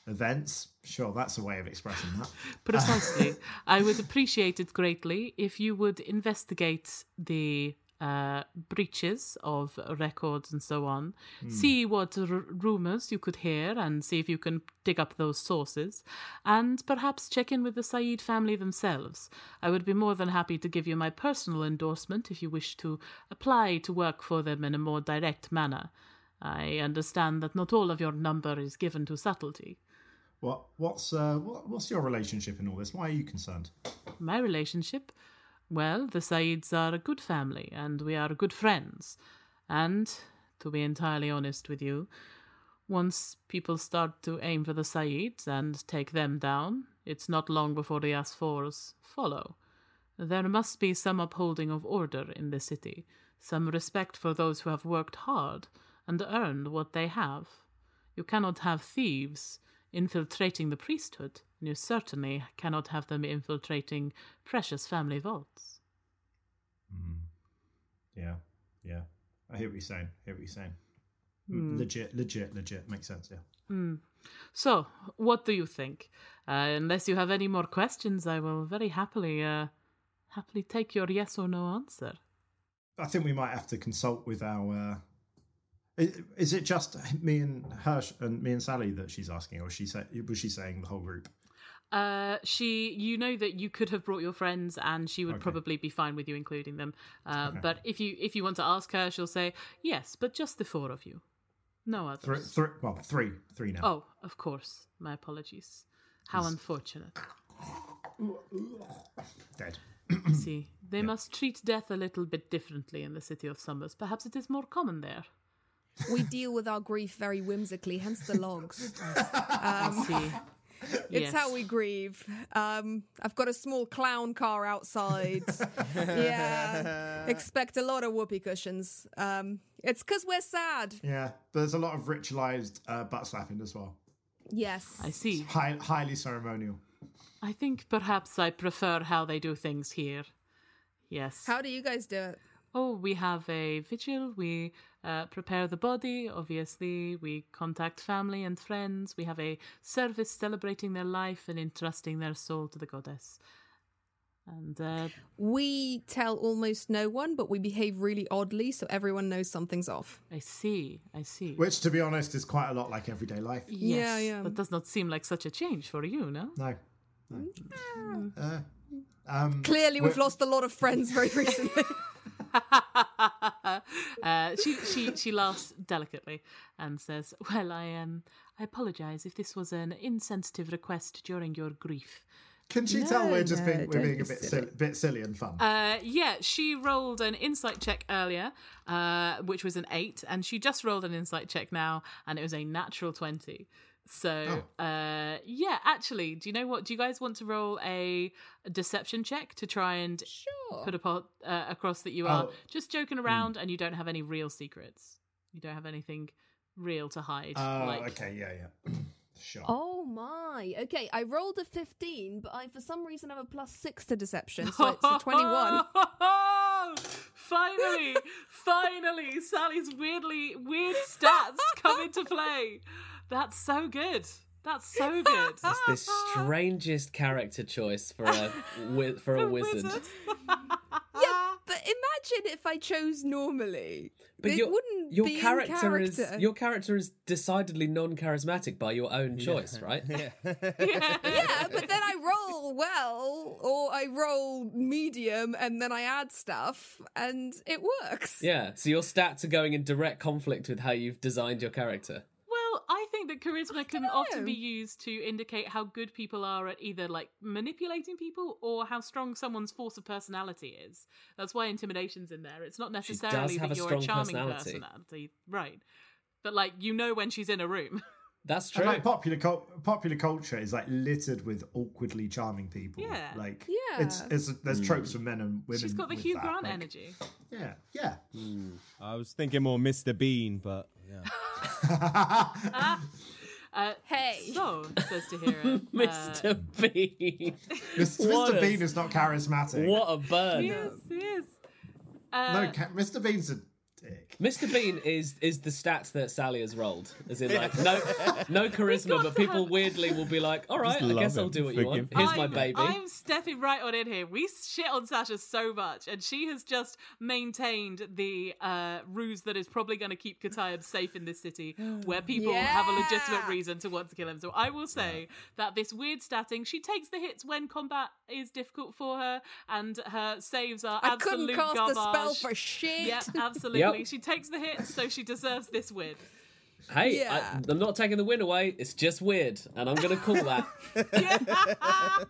events? Sure, that's a way of expressing that. <laughs> Precisely. I would appreciate it greatly if you would investigate the uh, breaches of records and so on, see what r- rumors you could hear, and see if you can dig up those sources, and perhaps check in with the Said family themselves. I would be more than happy to give you my personal endorsement if you wish to apply to work for them in a more direct manner. I understand that not all of your number is given to subtlety. What what's uh, what, what's your relationship in all this? Why are you concerned? My relationship? Well, the Saids are a good family, and we are good friends. And, to be entirely honest with you, once people start to aim for the Saids and take them down, it's not long before the Asfors follow. There must be some upholding of order in the city, some respect for those who have worked hard and earned what they have. You cannot have thieves infiltrating the priesthood, and you certainly cannot have them infiltrating precious family vaults. Yeah, yeah. I hear what you're saying. I hear what you're saying. Legit, legit, legit. Makes sense. Yeah. So, what do you think? Uh, unless you have any more questions, I will very happily, uh, happily take your yes or no answer. I think we might have to consult with our. Is it just me and Hirsch and me and Sally that she's asking, or she said was she saying the whole group? Uh, she, you know that you could have brought your friends, and she would Okay. probably be fine with you including them. Uh, Okay. But if you if you want to ask her, she'll say yes, but just the four of you, no others. Three, three, well, three, three now. Oh, of course. My apologies. How unfortunate. Dead. See, they must treat death a little bit differently in the city of Summers. Perhaps it is more common there. We deal with our grief very whimsically, hence the logs. <laughs> I see. It's Yes. how we grieve. Um, I've got a small clown car outside. <laughs> yeah. Expect a lot of whoopee cushions. Um, it's because we're sad. Yeah, there's a lot of ritualized uh, butt slapping as well. Yes. I see. High, highly ceremonial. I think perhaps I prefer how they do things here. Yes. How do you guys do it? Oh, we have a vigil. We uh, prepare the body, obviously. We contact family and friends. We have a service celebrating their life and entrusting their soul to the goddess. And uh, We tell almost no one, but we behave really oddly, so everyone knows something's off. I see, I see. Which, to be honest, is quite a lot like everyday life. yes, Yeah, yeah. That does not seem like such a change for you, no? No. no. Uh, um, Clearly, we've lost a lot of friends very <laughs> recently. <laughs> uh, she she she laughs delicately and says, "Well, I um I apologize if this was an insensitive request during your grief." can she tell we're just no, being, we're being a bit silly. silly, bit silly and fun? Uh, yeah, she rolled an insight check earlier, uh, which was an eight, and she just rolled an insight check now, and it was a natural twenty. So, uh, yeah, actually, do you know what? Do you guys want to roll a, a deception check to try and sure. put apo- uh, across that you are Oh. just joking around and you don't have any real secrets? You don't have anything real to hide. Oh, like, okay, yeah, yeah. <clears throat> sure. Oh my. Okay, I rolled a 15, but I for some reason have a plus 6 to deception, so it's a <laughs> 21. finally, <laughs> finally, Sally's weirdly weird stats come into play. <laughs> That's so good. That's so <laughs> good. It's the strangest character choice for a <laughs> wi- for a wizard. <laughs> Yeah, but imagine if I chose normally. But it your wouldn't your be in character, is your character is decidedly non-charismatic by your own choice, right? Yeah, Yeah, but then I roll well, or I roll medium, and then I add stuff, and it works. Yeah. So your stats are going in direct conflict with how you've designed your character. Well, I think that charisma can often be used to indicate how good people are at either like manipulating people or how strong someone's force of personality is. That's why intimidation's in there. It's not necessarily that a you're a strong charming personality. personality, right? But like you know when she's in a room. <laughs> That's And true. like popular cul- popular culture is like littered with awkwardly charming people. Yeah. like Yeah. it's, it's there's hmm. tropes for men and women. She's got the with Hugh that, Grant like- energy. Yeah, yeah. Hmm. I was thinking more Mr. Bean, but yeah. <laughs> <laughs> Uh, Hey. So, says Tahira. Mr. Bean. Mr. What Mr. a- Bean is not charismatic. What a bird. Yes, yes. Uh, No, Mr. Bean's a dick. Mr. Bean is is the stats that Sally has rolled. As in, like, no <laughs> no charisma, but people have- weirdly will be like, all right, I love guess I'll do what for you want. Here's my I'm- baby. I'm stepping right on in here. We shit on Sasha so much, and she has just maintained the uh, ruse that is probably going to keep Katayab safe in this city, where people <gasps> have a legitimate reason to want to kill him. So I will say that this weird statting, she takes the hits when combat is difficult for her, and her saves are I absolute couldn't cast garbage. a spell for shit. Yep, <laughs> absolutely. Yep. She takes the hits, so she deserves this win. hey, Yeah. I, I'm not taking the win away. It's just weird, and I'm going to call that. <laughs>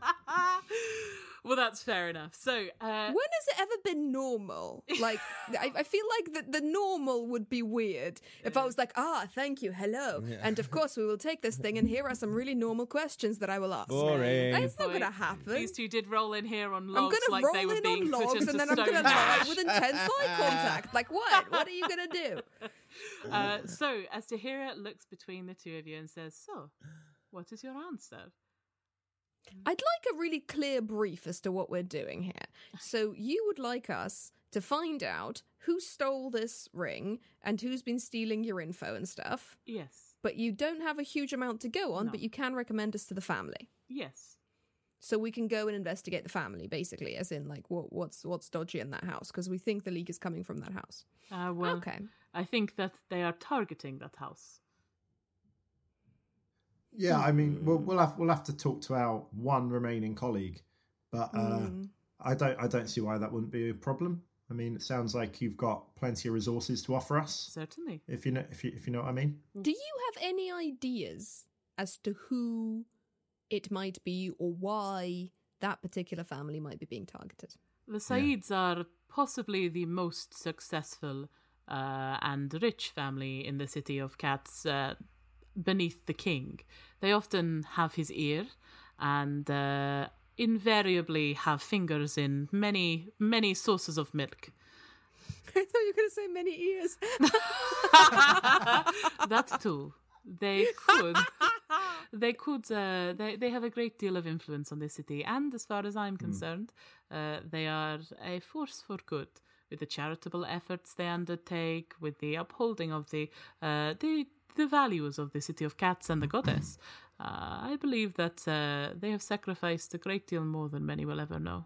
well, that's fair enough. So, uh, When has it ever been normal? Like, <laughs> I, I feel like the, the normal would be weird if I was like, ah, thank you, hello. And of course, we will take this thing, and here are some really normal questions that I will ask. Boring. That's not going to happen. These two did roll in here on logs. I'm logs going to like roll they in on logs, and then I'm going to lie with intense eye contact. Like, what? What are you going to do? <laughs> Uh, so, as Tahira looks between the two of you and says, So, what is your answer? I'd like a really clear brief as to what we're doing here. So you would like us to find out who stole this ring and who's been stealing your info and stuff. Yes. But you don't have a huge amount to go on, No. but you can recommend us to the family. Yes. So we can go and investigate the family, basically, as in like what what's what's dodgy in that house, because we think the leak is coming from that house. Uh, well, Okay. I think that they are targeting that house. Yeah, I mean, we'll, we'll have we'll have to talk to our one remaining colleague, but uh, Mm. I don't I don't see why that wouldn't be a problem. I mean, it sounds like you've got plenty of resources to offer us. Certainly. If you know if you if you know what I mean. Do you have any ideas as to who it might be or why that particular family might be being targeted? The Saids are possibly the most successful uh, and rich family in the city of Cats uh, beneath the king. They often have his ear and uh, invariably have fingers in many, many sources of milk. <laughs> I thought you were going to say many ears. <laughs> that too. They could. <laughs> They could. Uh, they they have a great deal of influence on the city, and as far as I'm concerned, uh, they are a force for good. With the charitable efforts they undertake, with the upholding of the uh, the the values of the city of cats and the goddess, <laughs> uh, I believe that uh, they have sacrificed a great deal more than many will ever know.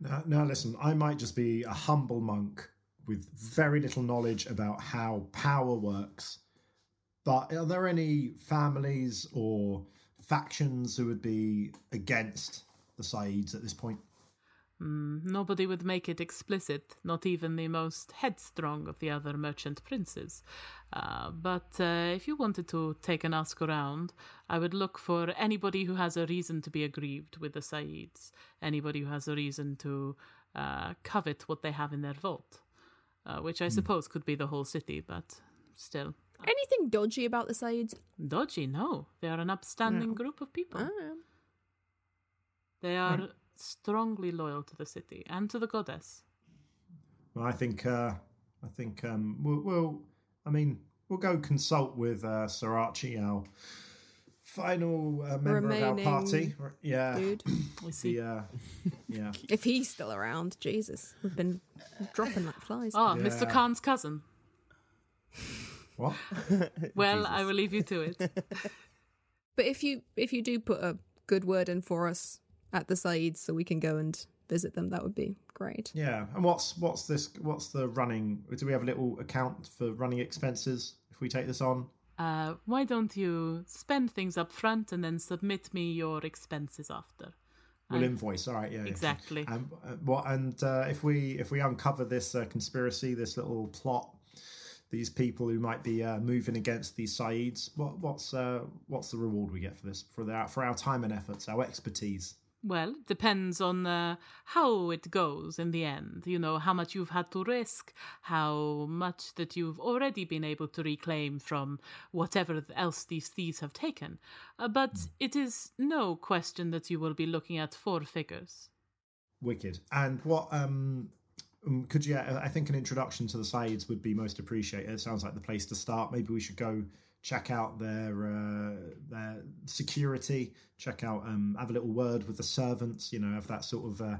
Now, now listen, I might just be a humble monk with very little knowledge about how power works. But are there any families or factions who would be against the Saids at this point? Mm, nobody would make it explicit, not even the most headstrong of the other merchant princes. Uh, but uh, if you wanted to take an ask around, I would look for anybody who has a reason to be aggrieved with the Saids, anybody who has a reason to uh, covet what they have in their vault, uh, which I suppose could be the whole city, but still. Anything dodgy about the Saids? Dodgy, no. They are an upstanding group of people. Ah. They are strongly loyal to the city and to the goddess. Well, I think uh, I think um, we'll, we'll I mean we'll go consult with uh, Srirachi, our final uh, member of our party. Yeah, Dude, <clears throat> We see. the, uh, yeah. <laughs> if he's still around, Jesus, we've been dropping like flies. Ah, Mr. Khan's cousin. What? <laughs> Well, I will leave you to it. <laughs> But if you if you do put a good word in for us at the Saids, so we can go and visit them, that would be great. Yeah, and what's what's this? What's the running? Do we have a little account for running expenses if we take this on? Uh, why don't you spend things up front and then submit me your expenses after? We'll I- invoice. All right, yeah, yeah. Exactly. And uh, what? And uh, if we if we uncover this uh, conspiracy, this little plot, these people who might be uh, moving against these Saids, what what's uh, what's the reward we get for this for the for our time and efforts, our expertise? Well, it depends on uh, how it goes in the end. You know, how much you've had to risk, how much that you've already been able to reclaim from whatever else these thieves have taken. Uh, but it is no question that you will be looking at four figures. Wicked. And what um um, could you? I think an introduction to the Saids would be most appreciated. It sounds like the place to start. Maybe we should go check out their uh, their security, check out um, have a little word with the servants. You know, have that sort of uh,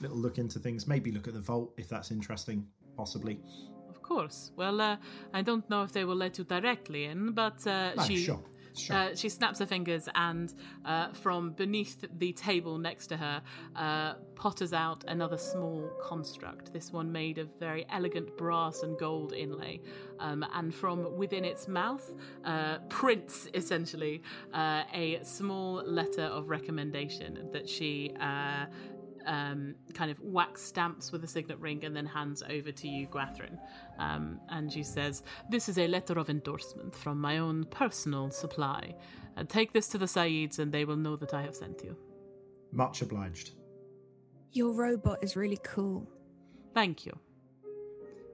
little look into things. Maybe look at the vault if that's interesting, possibly. Of course. Well, uh, I don't know if they will let you directly in, but uh, No, she sure, sure. Uh, she snaps her fingers, and uh, from beneath the table next to her, uh, potters out another small construct. This one made of very elegant brass and gold inlay, um, and from within its mouth uh, prints essentially uh, a small letter of recommendation that she. Um, kind of wax stamps with a signet ring and then hands over to you, Gwathrin. Um, and she says, This is a letter of endorsement from my own personal supply. Uh, take this to the Saids and they will know that I have sent you. Much obliged. Your robot is really cool. Thank you.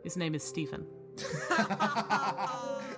His name is Stephen. <laughs>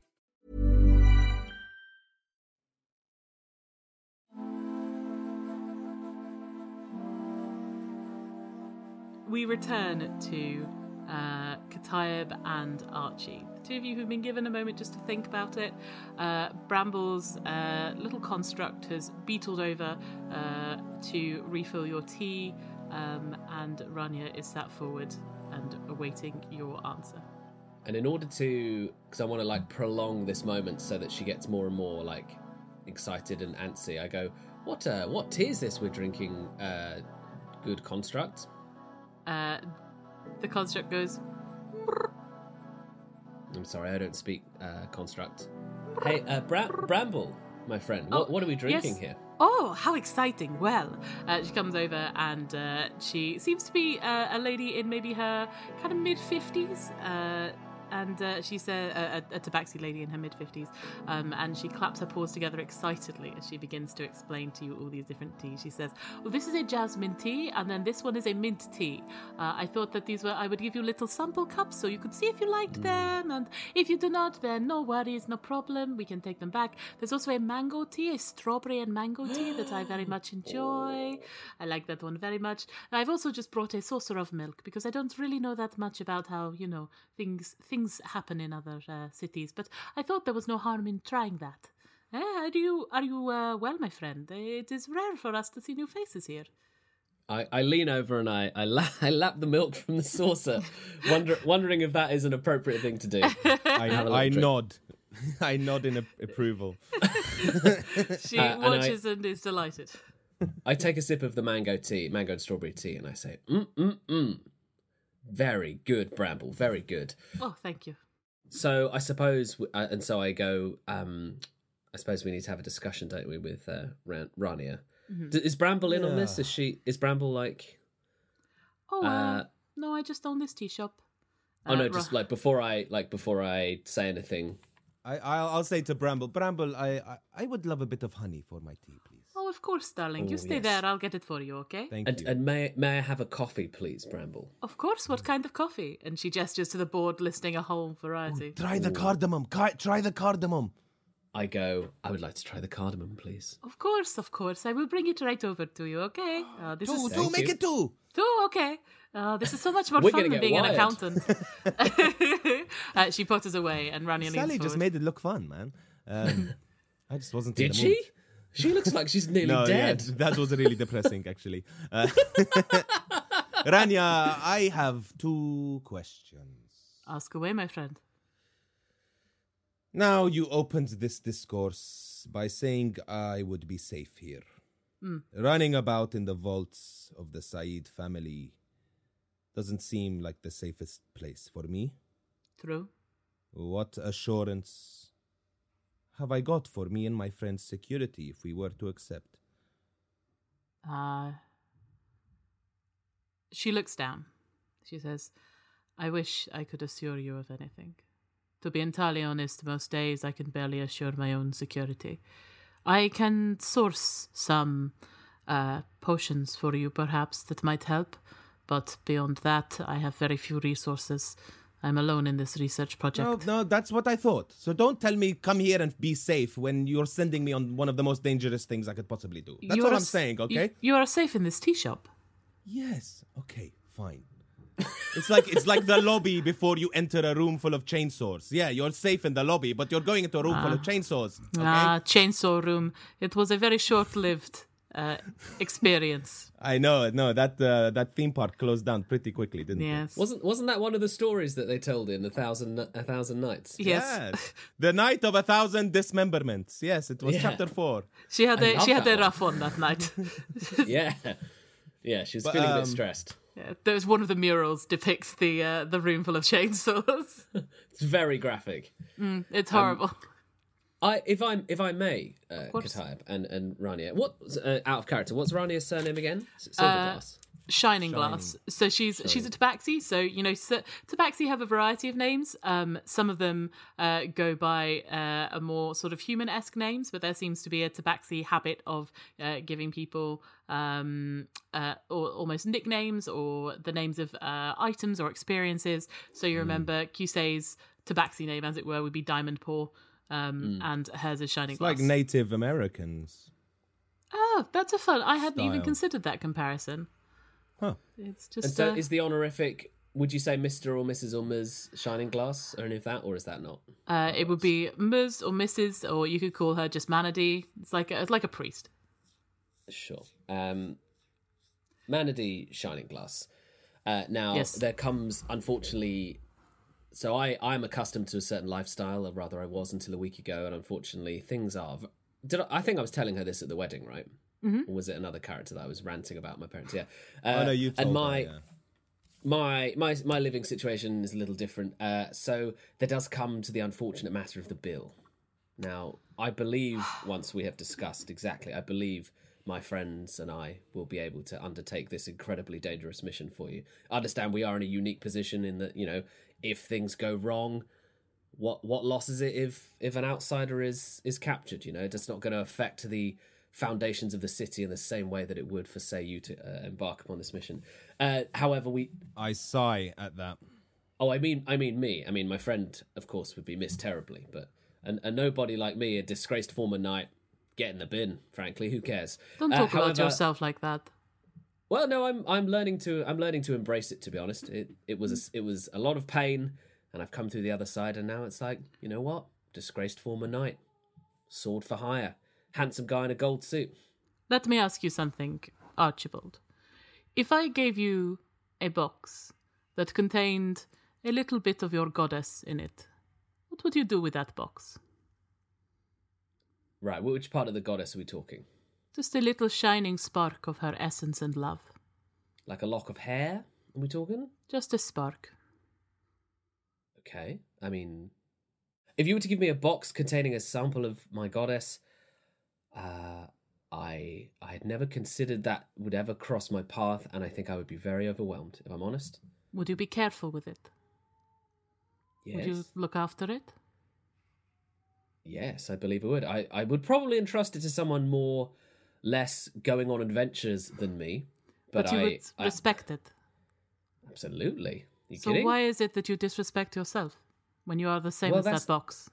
We return to uh, and Archie. The two of you who've been given a moment just to think about it. Uh, Bramble's uh, little construct has beetled over uh, to refill your tea, um, and Rania is sat forward and awaiting your answer. And in order to, because I want to like prolong this moment so that she gets more and more like excited and antsy, I go, "What? Uh, what tea is this we're drinking? Uh, good construct." Uh, the construct goes, I'm sorry, I don't speak uh, construct. Hey, uh, Bra- Bramble, my friend, what, Oh, what are we drinking yes. here? Oh, how exciting! Well, uh, she comes over and uh, she seems to be uh, a lady in maybe her kind of mid 50s. And uh, she's a, a, a tabaxi lady in her mid 50s. Um, and she claps her paws together excitedly as she begins to explain to you all these different teas. She says, Well, this is a jasmine tea, and then this one is a mint tea. Uh, I thought that these were, I would give you little sample cups so you could see if you liked them. And if you do not, then no worries, no problem. We can take them back. There's also a mango tea, a strawberry and mango tea that I very much <gasps> enjoy. I like that one very much. I've also just brought a saucer of milk because I don't really know that much about how, you know, things things happen in other uh, cities, but I thought there was no harm in trying that. Eh, are you are you uh, well, my friend? It is rare for us to see new faces here. I, I lean over and I I, la- <laughs> I lap the milk from the saucer, wonder, wondering if that is an appropriate thing to do. <laughs> I, Have a I nod. <laughs> I nod in a- approval. She Uh, and I- watches and is delighted. I take a sip of the mango tea, mango and strawberry tea, and I say, mm mm mm, very good, Bramble, very good. Oh, thank you. So I suppose, uh, and so I go. Um, I suppose we need to have a discussion, don't we, with uh, Ran- Rania? Mhm. D- is Bramble in on this? Is she? Is Bramble like? Oh, uh, Uh, no, I just own this tea shop. Oh no, Uh, just Ra- like before I like before I say anything. I, I'll, I'll say to Bramble, Bramble, I, I, I would love a bit of honey for my tea, please. Of course, darling. you Oh, stay yes. there. I'll get it for you, okay? Thank And, you. and may may I have a coffee, please, Bramble? Of course. What kind of coffee? And she gestures to the board listing a whole variety. try the cardamom. Ca- try the cardamom. I go. I would like to try the cardamom, please. Of course, of course. I will bring it right over to you, okay? <gasps> Uh, this Two, is two, make you. it two. Two, okay. Uh, this is so much more fun than get being an accountant. <laughs> <laughs> uh, she putters away, and Rania leans Sally just forward. made it look fun, man. Um, <laughs> I just wasn't. in Did she? mood. She? She looks like she's nearly no, yeah, dead. <laughs> that was really depressing, actually. Uh, <laughs> Rania, I have two questions. Ask away, my friend. Now, you opened this discourse by saying I would be safe here. Mm. Running about in the vaults of the Said family doesn't seem like the safest place for me. True. What assurance have I got for me and my friend's security if we were to accept? Uh, she looks down. She says, I wish I could assure you of anything. To be entirely honest, most days I can barely assure my own security. I can source some uh, potions for you, perhaps, that might help, but beyond that, I have very few resources. I'm alone in this research project. No, no, that's what I thought. So don't tell me come here and be safe when you're sending me on one of the most dangerous things I could possibly do. That's You what I'm saying, you- okay? You are safe in this tea shop. Yes. Okay, fine. it's like it's like the lobby before you enter a room full of chainsaws. Yeah, you're safe in the lobby, but you're going into a room full of Ah. chainsaws. Okay? Ah, chainsaw room. It was a very short-lived uh, experience. I know, no, that uh, that theme park closed down pretty quickly, didn't it? Yes. Wasn't wasn't that one of the stories that they told in a thousand a thousand nights? it? Yes. the night of a thousand dismemberments. Yes, it was Yeah. chapter four. She had I a she had that a rough one that night. <laughs> yeah, yeah. She was But, feeling a um, bit stressed. Yeah, there's one of the murals depicts the uh, the room full of chainsaws. <laughs> It's very graphic. Mm, it's Um, horrible. I if I if I may, uh, course. Katayab and and Rania. What uh, out of character? What's Rania's surname again? S- Uh, Silverglass. Shining glass. So she's she's a tabaxi. So you know, so, tabaxi have a variety of names. Um, some of them uh, go by uh, a more sort of human-esque names, but there seems to be a tabaxi habit of uh, giving people um, uh, or almost nicknames or the names of uh, items or experiences. So you remember Cusay's tabaxi name, as it were, would be Diamond Paw, um, and hers is Shining It's Glass. like Native Americans. oh, that's a fun. I hadn't even considered that comparison. Huh. It's just. and so, uh, is the honorific? Would you say Mister or Mrs. or Ms. Shining Glass or any of that, or is that not? Uh, it would be Ms. or Mrs. or you could call her just Manady. It's like a, it's like a priest. Sure. Um, Manady Shining Glass. Uh, now Yes. there comes, unfortunately. So I I'm accustomed to a certain lifestyle, or rather I was until a week ago, and unfortunately things are. v- Did I, I think I was telling her this at the wedding, right? Mhm. Or was it another character that I was ranting about my parents? Yeah. oh no, you told and her, my yeah. my my my living situation is a little different. Uh, so there does come to the unfortunate matter of the bill. Now, I believe once we have discussed exactly, I believe my friends and I will be able to undertake this incredibly dangerous mission for you. I understand we are in a unique position in that you know if things go wrong, what what loss is it if if an outsider is is captured? You know, it's not going to affect the foundations of the city in the same way that it would for say you to uh, embark upon this mission. Uh, however, we I sigh at that. Oh, I mean, I mean me. I mean, my friend, of course, would be missed terribly, but and a nobody like me, a disgraced former knight, get in the bin. Frankly, who cares? Don't Uh, talk about yourself like that. Well, no, I'm I'm learning to I'm learning to embrace it. To be honest, it it was a, it was a lot of pain, and I've come through the other side, and now it's like you know what? Disgraced former knight, sword for hire, handsome guy in a gold suit. Let me ask you something, Archibald. If I gave you a box that contained a little bit of your goddess in it, what would you do with that box? Right, which part of the goddess are we talking? Just a little shining spark of her essence and love. Like a lock of hair? Are we talking? Just a spark. Okay. I mean, if you were to give me a box containing a sample of my goddess, uh, I I had never considered that would ever cross my path, and I think I would be very overwhelmed, if I'm honest. Would you be careful with it? Yes. Would you look after it? Yes, I believe I would. I, I would probably entrust it to someone more, less going on adventures than me. But, But, you I, would I- respect it. absolutely. You So kidding? why is it that you disrespect yourself when you are the same Well, as that box?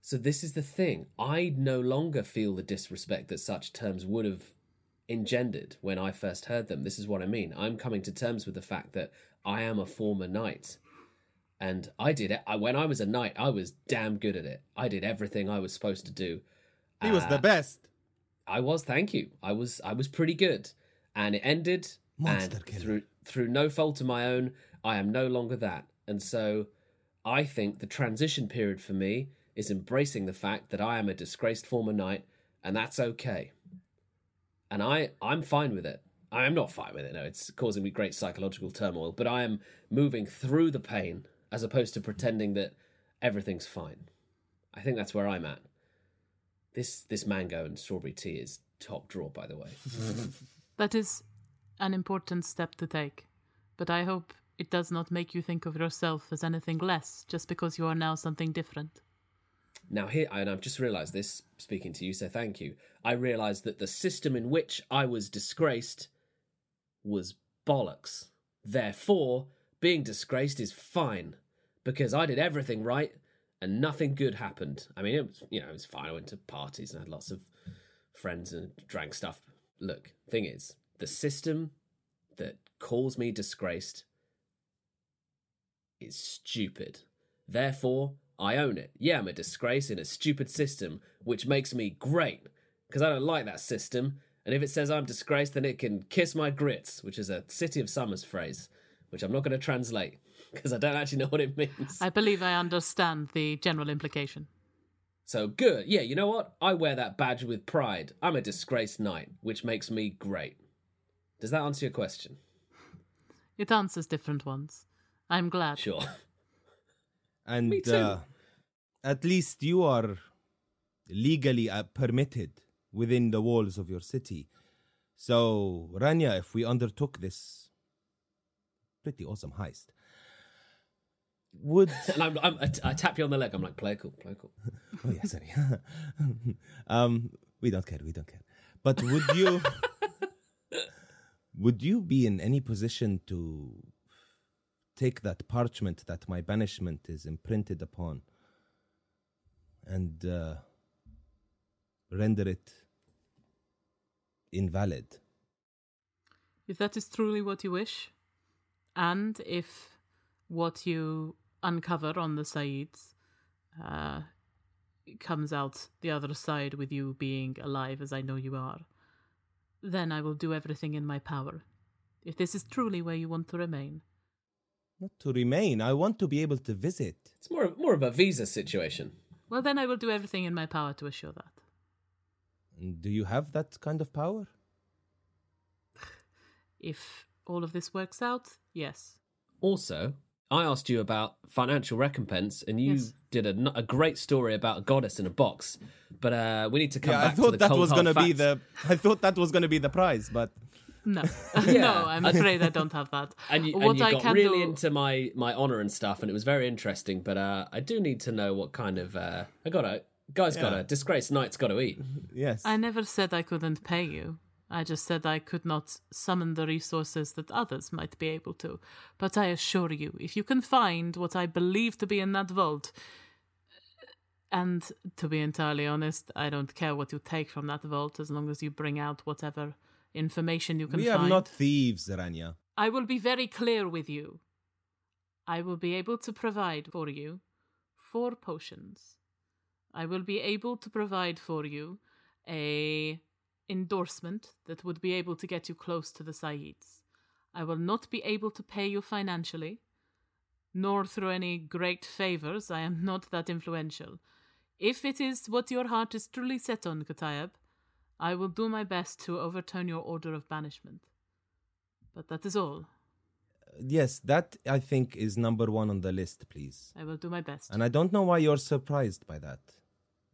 So this is the thing. I no longer feel the disrespect that such terms would have engendered when I first heard them. This is what I mean. I'm coming to terms with the fact that I am a former knight. And I did it. I, when I was a knight, I was damn good at it. I did everything I was supposed to do. He was the Uh, best. I was, thank you. I was I was pretty good. And it ended Monster and killer. through through no fault of my own, I am no longer that. And so I think the transition period for me is embracing the fact that I am a disgraced former knight and that's okay. And I I'm fine with it. I am not fine with it. No, it's causing me great psychological turmoil, but I am moving through the pain as opposed to pretending that everything's fine. I think that's where I'm at. This this mango and strawberry tea is top draw, by the way. <laughs> That is an important step to take, but I hope it does not make you think of yourself as anything less just because you are now something different. Now here, and I've just realised this. Speaking to you, so thank you. I realised that the system in which I was disgraced was bollocks. Therefore, being disgraced is fine because I did everything right and nothing good happened. I mean, it was you know it was fine. I went to parties and had lots of friends and drank stuff. Look, thing is, the system that calls me disgraced is stupid. Therefore, I own it. Yeah, I'm a disgrace in a stupid system, which makes me great. Because I don't like that system. And if it says I'm disgraced, then it can kiss my grits, which is a City of Summers phrase, which I'm not going to translate <laughs> because I don't actually know what it means. I believe I understand the general implication. So good. Yeah, you know what? I wear that badge with pride. I'm a disgraced knight, which makes me great. Does that answer your question? <laughs> It answers different ones. I'm glad. Sure. <laughs> And Me too. Uh, at least you are legally uh, permitted within the walls of your city. So, Rania, if we undertook this pretty awesome heist, would <laughs> and I'm, I'm, I, I tap you on the leg. I'm like, play it cool, play cool. <laughs> oh yeah, sorry. <laughs> um, we don't care. We don't care. But would you? would you be in any position to take that parchment that my banishment is imprinted upon and uh, render it invalid? If that is truly what you wish, and if what you uncover on the Saids uh, comes out the other side with you being alive as I know you are, then I will do everything in my power. If this is truly where you want to remain. Not to remain. I want to be able to visit. It's more more of a visa situation. Well, then I will do everything in my power to assure that. And Do you have that kind of power? <sighs> If all of this works out, yes. Also, I asked you about financial recompense, and you Yes. did a great story about a goddess in a box. But uh, we need to come yeah, back I to thought the that cold was gonna be the. I thought that was gonna be the prize, but No, <laughs> <laughs> Yeah. no, I'm afraid I don't have that. And you, what and you I got can really do, into my my honor and stuff, and it was very interesting. But uh, I do need to know what kind of uh, I gotta guys Yeah. gotta disgrace knight's gotta eat. yes. I never said I couldn't pay you. I just said I could not summon the resources that others might be able to. But I assure you, if you can find what I believe to be in that vault, and to be entirely honest, I don't care what you take from that vault as long as you bring out whatever information you can we find. are not thieves, Rania. I will be very clear with you. I will be able to provide for you four potions. I will be able to provide for you a endorsement that would be able to get you close to the Saids. I will not be able to pay you financially, nor through any great favors. I am not that influential. If it is what your heart is truly set on, Katayab, I will do my best to overturn your order of banishment. But that is all. Yes, that I think is number one on the list, please. I will do my best. And I don't know why you're surprised by that.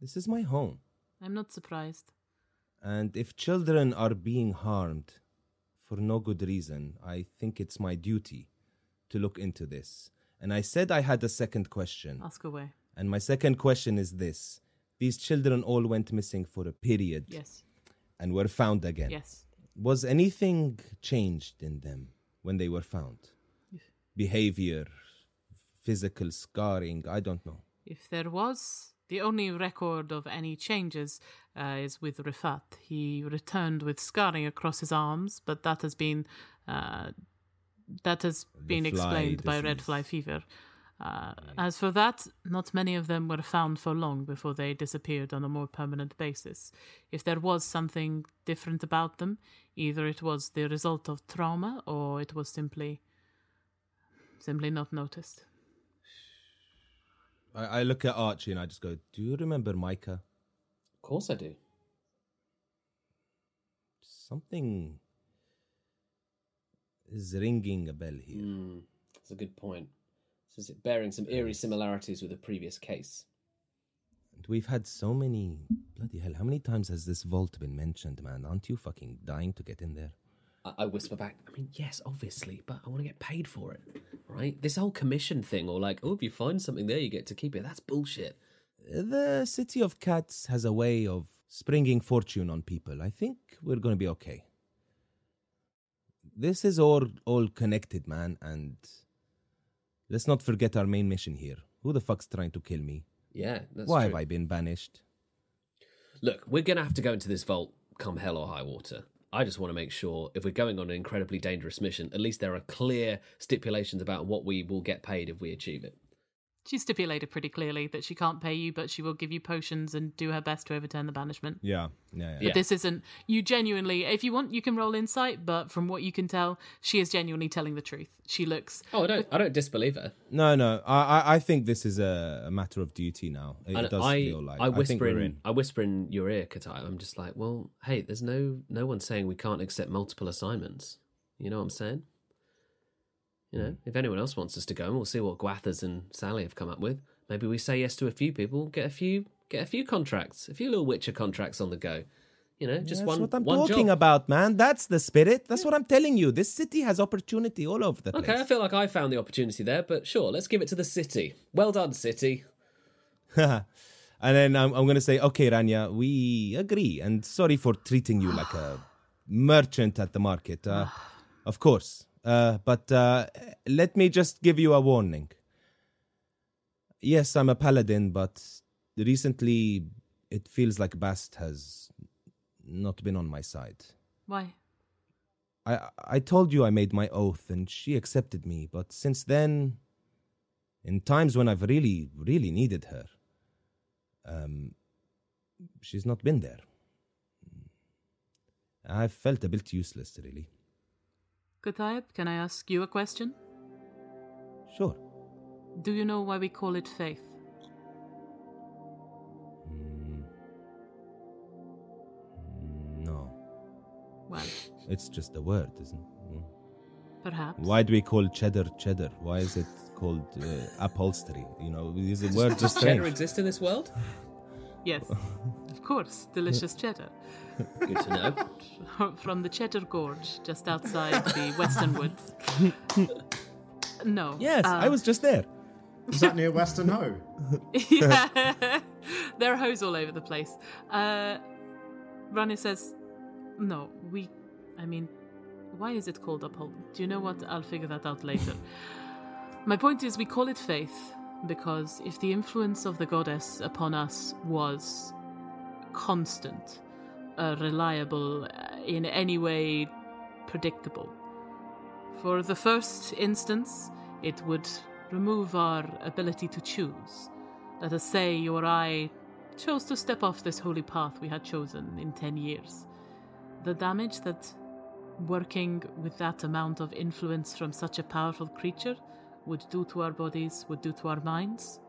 This is my home. I'm not surprised. And if children are being harmed for no good reason, I think it's my duty to look into this. And I said I had a second question. Ask away. And my second question is this these children all went missing for a period Yes. and were found again. Yes. Was anything changed in them when they were found? Yes. Behavior, physical scarring, I don't know. If there was, the only record of any changes uh, is with Rifat. He returned with scarring across his arms, but that has been uh, that has been fly explained by red fly fever. Uh, as for that, not many of them were found for long before they disappeared on a more permanent basis. If there was something different about them, either it was the result of trauma or it was simply simply not noticed. I, I look at Archie and I just go, Do you remember Micah? Of course I do. Something is ringing a bell here. Mm, that's a good point. This is bearing some eerie similarities with a previous case. And we've had so many. Bloody hell, how many times has this vault been mentioned, man? Aren't you fucking dying to get in there? I, whisper back. I mean, yes, obviously, but I want to get paid for it, right? This whole commission thing, or like, oh, if you find something there, you get to keep it. That's bullshit. The city of cats has a way of springing fortune on people. I think we're going to be okay. This is all all connected, man, and let's not forget our main mission here. Who the fuck's trying to kill me? Yeah, that's Why true. have I been banished? Look, we're going to have to go into this vault come hell or high water. I just want to make sure if we're going on an incredibly dangerous mission, at least there are clear stipulations about what we will get paid if we achieve it. She stipulated pretty clearly that she can't pay you, but she will give you potions and do her best to overturn the banishment. Yeah, yeah, But this isn't. You genuinely, if you want, you can roll insight. But from what you can tell, she is genuinely telling the truth. She looks. Oh, I don't, I don't disbelieve her. No, no. I, I, I think this is a, a matter of duty now. It And does I, feel like. I think whisper we're in, I whisper in your ear, Katai. I'm just like, well, hey, there's no no one saying we can't accept multiple assignments. You know what I'm saying? You know, if anyone else wants us to go, we'll see what Gwathers and Sally have come up with. Maybe we say yes to a few people, get a few, get a few contracts, a few little Witcher contracts on the go. You know, just That's one. what I'm one talking job. about, man. That's the spirit. That's what I'm telling you. This city has opportunity all over the place. Okay, I feel like I found the opportunity there, but sure, let's give it to the city. Well done, city. <laughs> and then I'm, I'm going to say, okay, Rania, we agree. And sorry for treating you like a <sighs> merchant at the market. Uh, of course. Uh, but uh, let me just give you a warning. Yes, I'm a paladin, but recently it feels like Bast has not been on my side. Why? I I told you I made my oath and she accepted me, but since then in times when I've really really needed her um she's not been there. I've felt a bit useless really. Katayab, can I ask you a question? Sure. Do you know why we call it faith? No. Well, <laughs> It's just a word, isn't it? Mm. perhaps. Why do we call cheddar cheddar? Why is it called uh, upholstery? You know, is the word just Cheddar exist in this world? <laughs> Yes, of course, delicious cheddar. <laughs> Good to know. <laughs> From the Cheddar Gorge, just outside the Western Woods. No. Yes, I uh, was just there. Is that near Western Hoe? <laughs> yeah. there are hoes all over the place. Uh, Rani says, no, we. I mean, why is it called uphold? Do you know what? I'll figure that out later. My point is, we call it faith because if the influence of the goddess upon us was constant, uh, reliable, uh, in any way predictable, for the first instance, it would remove our ability to choose. Let us say you or I chose to step off this holy path we had chosen in 10 years. The damage that working with that amount of influence from such a powerful creature would do to our bodies, would do to our minds,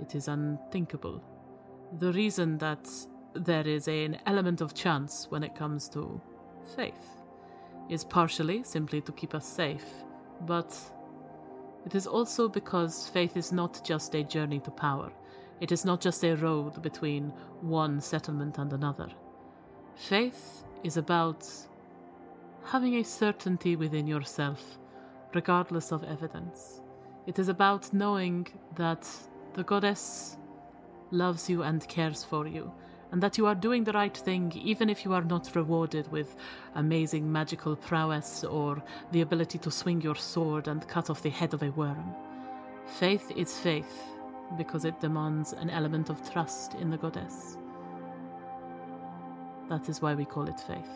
it is unthinkable. The reason that there is an element of chance when it comes to faith is partially simply to keep us safe, but it is also because faith is not just a journey to power. It is not just a road between one settlement and another. Faith is about having a certainty within yourself, regardless of evidence. It is about knowing that the goddess loves you and cares for you, and that you are doing the right thing even if you are not rewarded with amazing magical prowess or the ability to swing your sword and cut off the head of a worm. Faith is faith because it demands an element of trust in the goddess. That is why we call it faith.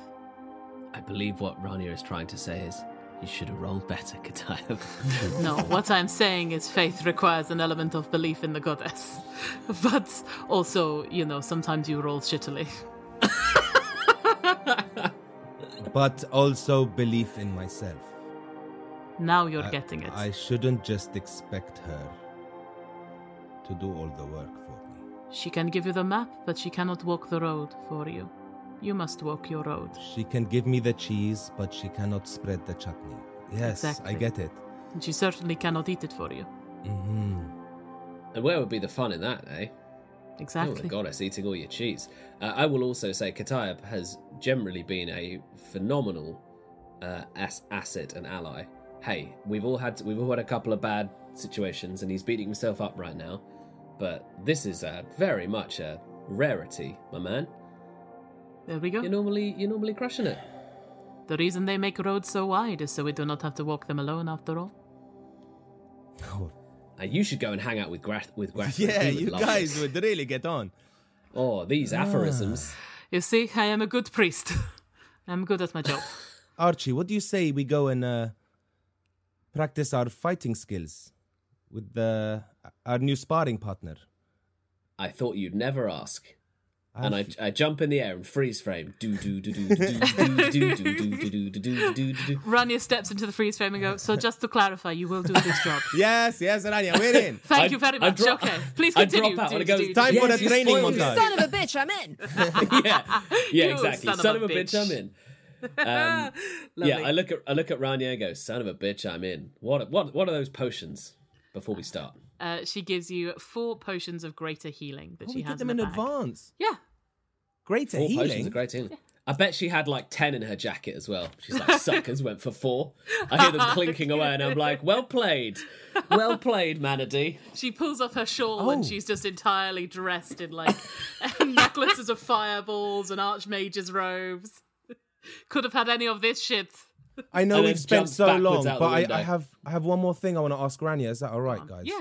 I believe what Rania is trying to say is you should have rolled better, <laughs> Katayab. No, what I'm saying is faith requires an element of belief in the goddess. <laughs> But also, you know, sometimes you roll shittily. <laughs> But also belief in myself. Now you're I- getting it. I shouldn't just expect her to do all the work for me. She can give you the map, but she cannot walk the road for you. You must walk your road. She can give me the cheese, but she cannot spread the chutney. Yes, Exactly. I get it. And she certainly cannot eat it for you. hmm and where would be the fun in that, eh? Exactly. Oh, Exactly. the goddess eating all your cheese. Uh, I will also say Katayab has generally been a phenomenal uh, as- asset and ally. Hey, we've all had we've all had a couple of bad situations, and he's beating himself up right now. But this is uh, very much a rarity, my man. There we go. You're normally you're normally crushing it. The reason they make roads so wide is so we do not have to walk them alone after all. Oh. Uh, you should go and hang out with Grath with Grath. <laughs> Yeah, you guys this. would really get on. Oh, these aphorisms. You see, I am a good priest. <laughs> I'm good at my job. <laughs> Archie, what do you say we go and uh, practice our fighting skills with the, our new sparring partner? I thought you'd never ask. And I, I've- jump in the air and freeze frame. Do do do do do do do do do do do do do do do. Rania steps into the freeze frame and goes, So just to clarify, you will do this job. Yes, yes, Rania, we're in. Thank I- you very I much. dro- okay, please I continue. drop out Do, and it do, goes, do, Time do. for Yes, the you training spoiled it. montage. Son of a bitch, I'm in. yeah, yeah, You exactly. son Son, of of a a bitch, bitch. I'm in. Um, yeah, Lovely. I look at I look at Rania and go, "Son of a bitch, I'm in." What what what are those potions? Before we start, Uh, she gives you four potions of greater healing that Oh, she we has get them in, in the bag. advance. Yeah. Greater four healing. potions are great healing. I bet she had like ten in her jacket as well. She's like, "Suckers went for four. I hear them <laughs> clinking away, and I'm like, "Well played, well played, Manady." She pulls off her shawl Oh. and she's just entirely dressed in like <laughs> necklaces of fireballs and archmage's robes. <laughs> Could have had any of this shit. I know And we've spent so long, but I. I have I have one more thing I want to ask Rania. Is that all right, guys? Yeah.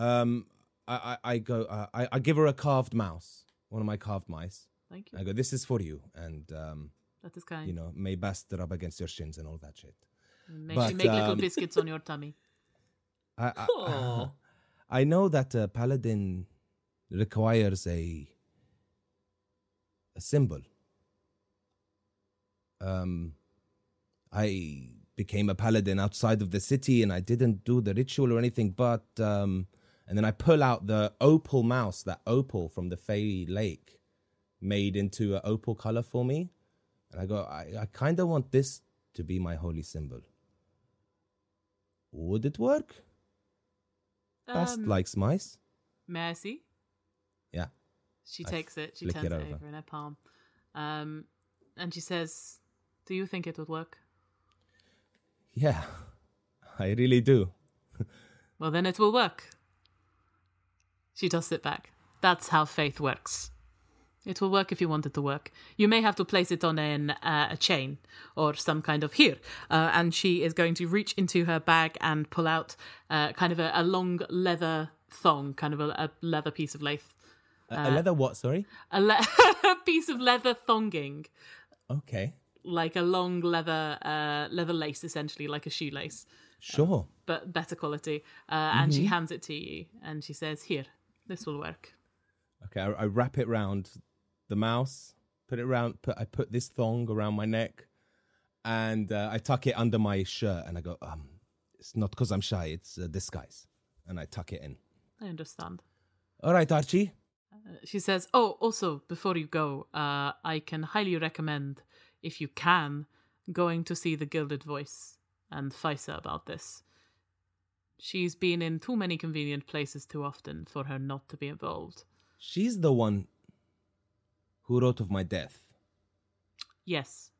Um, I I, I go. Uh, I I give her a carved mouse, one of my carved mice. Thank you. I go. This is for you, and um, That is kind. you know, may best rub against your shins and all that shit. May but, she make little um, biscuits on your tummy. <laughs> I I, Aw. <laughs> I know that a paladin requires a a symbol. Um, I became a paladin outside of the city, and I didn't do the ritual or anything. But um, and then I pull out the opal mouse, that opal from the Fey Lake, made into an opal color for me, and I go, I, I kind of want this to be my holy symbol. Would it work? Bast Um, likes mice. See? Yeah. She I takes it. She turns it it, over. over in her palm, um, and she says, "Do you think it would work?" Yeah, <laughs> I really do. Well, then it will work. She tosses it back. That's how faith works. It will work if you want it to work. You may have to place it on an, uh, a chain or some kind of here. Uh, and she is going to reach into her bag and pull out uh, kind of a, a long leather thong, kind of a, a leather piece of lace. A- a leather what? Sorry. A, le- <laughs> piece of leather thonging, Okay. like a long leather uh, leather lace, essentially, like a shoelace. Sure. but better quality. Uh, and she hands it to you, and she says, "Here, this will work." Okay. I, I wrap it round the mouse. Put it round. Put I put this thong around my neck, and uh, I tuck it under my shirt. And I go, um, it's not because I'm shy. It's a disguise. And I tuck it in. I understand. All right, Archie. Uh, she says, "Oh, also, before you go, uh, I can highly recommend, if you can, going to see the Gilded Voice and Faisa about this. She's been in too many convenient places too often for her not to be involved. She's the one who wrote of my death. Yes,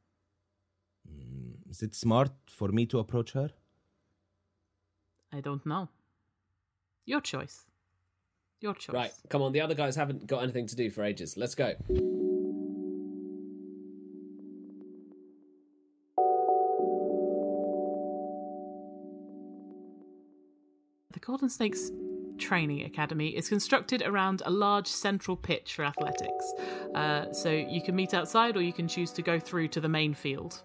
Mm, Is it smart for me to approach her? I don't know. Your choice. Your choice. Right, come on. The other guys haven't got anything to do for ages. Let's go. Golden Snakes Training Academy is constructed around a large central pitch for athletics. Uh, so you can meet outside or you can choose to go through to the main field.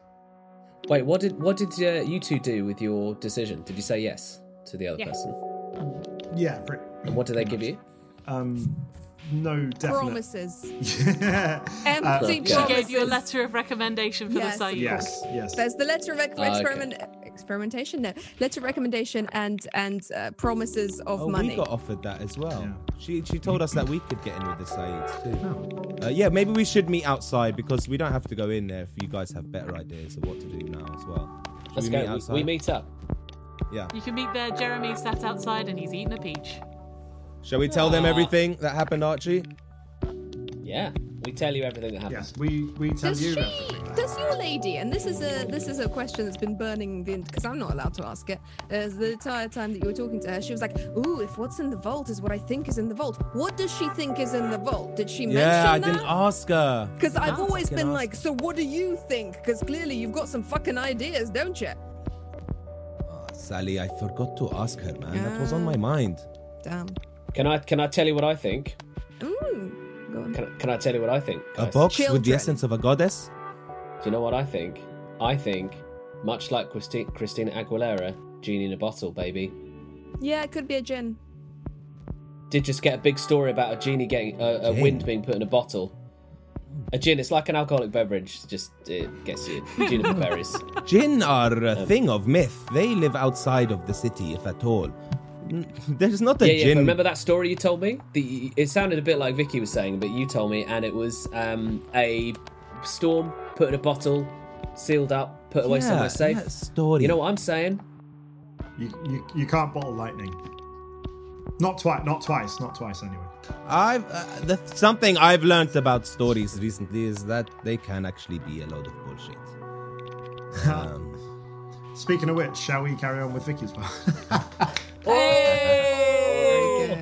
Wait, what did what did uh, you two do with your decision? Did you say yes to the other Yes. person? Yeah, pretty, And what did they give you? um, no definite. Promises. yeah. <laughs> Empty Uh, She gave you a letter of recommendation for Yes, the site. Yes, yes. There's the letter of ex- Ah, okay. Experiment, experimentation. No, letter recommendation and and uh, promises of Oh, money. we got offered that as well. Yeah. She she told us that we could get in with the Saids too. Uh, yeah, maybe we should meet outside because we don't have to go in there if you guys have better ideas of what to do now as well. Should Let's we go. meet We- outside? we meet up. Yeah. You can meet there. Jeremy sat outside and he's eating a peach. Shall we tell them everything that happened, Archie? Yeah, we tell you everything that happens. Yes, we we tell you. Does you she? everything. Does your lady? And this is a this is a question that's been burning the because I'm not allowed to ask it. Uh, the entire time that you were talking to her, she was like, "Ooh, if what's in the vault is what I think is in the vault, what does she think is in the vault? Did she Yeah, I mention didn't that?" ask her. Because I've always been ask like, "So what do you think?" Because clearly you've got some fucking ideas, don't you? Oh, Sally, I forgot to ask her, man. That was on my mind. Damn. Can I can I tell you what I think? Mm, go on. Can, I- can I tell you what I think? A guys? box with the essence of a goddess? Do you know what I think? I think, much like Christi- Christina Aguilera, genie in a bottle, baby. Yeah, it could be a gin. Did just get a big story about a genie getting a, a Gin. wind being put in a bottle. A gin, it's like an alcoholic beverage, just it gets you juniper berries. <laughs> Jinn are a um, thing of myth. They live outside of the city, if at all. N- <laughs> There's not a Yeah, yeah. remember that story you told me? The it sounded a bit like Vicky was saying, but you told me, and it was um, a storm put in a bottle, sealed up, put away Yeah, somewhere safe. that story. You know what I'm saying? You, you you can't bottle lightning. Not twice. Not twice. Not twice. Anyway. I've uh, the, something I've learned about stories recently is that they can actually be a load of bullshit. <laughs> Um, Speaking of which, shall we carry on with Vicky's <laughs> part?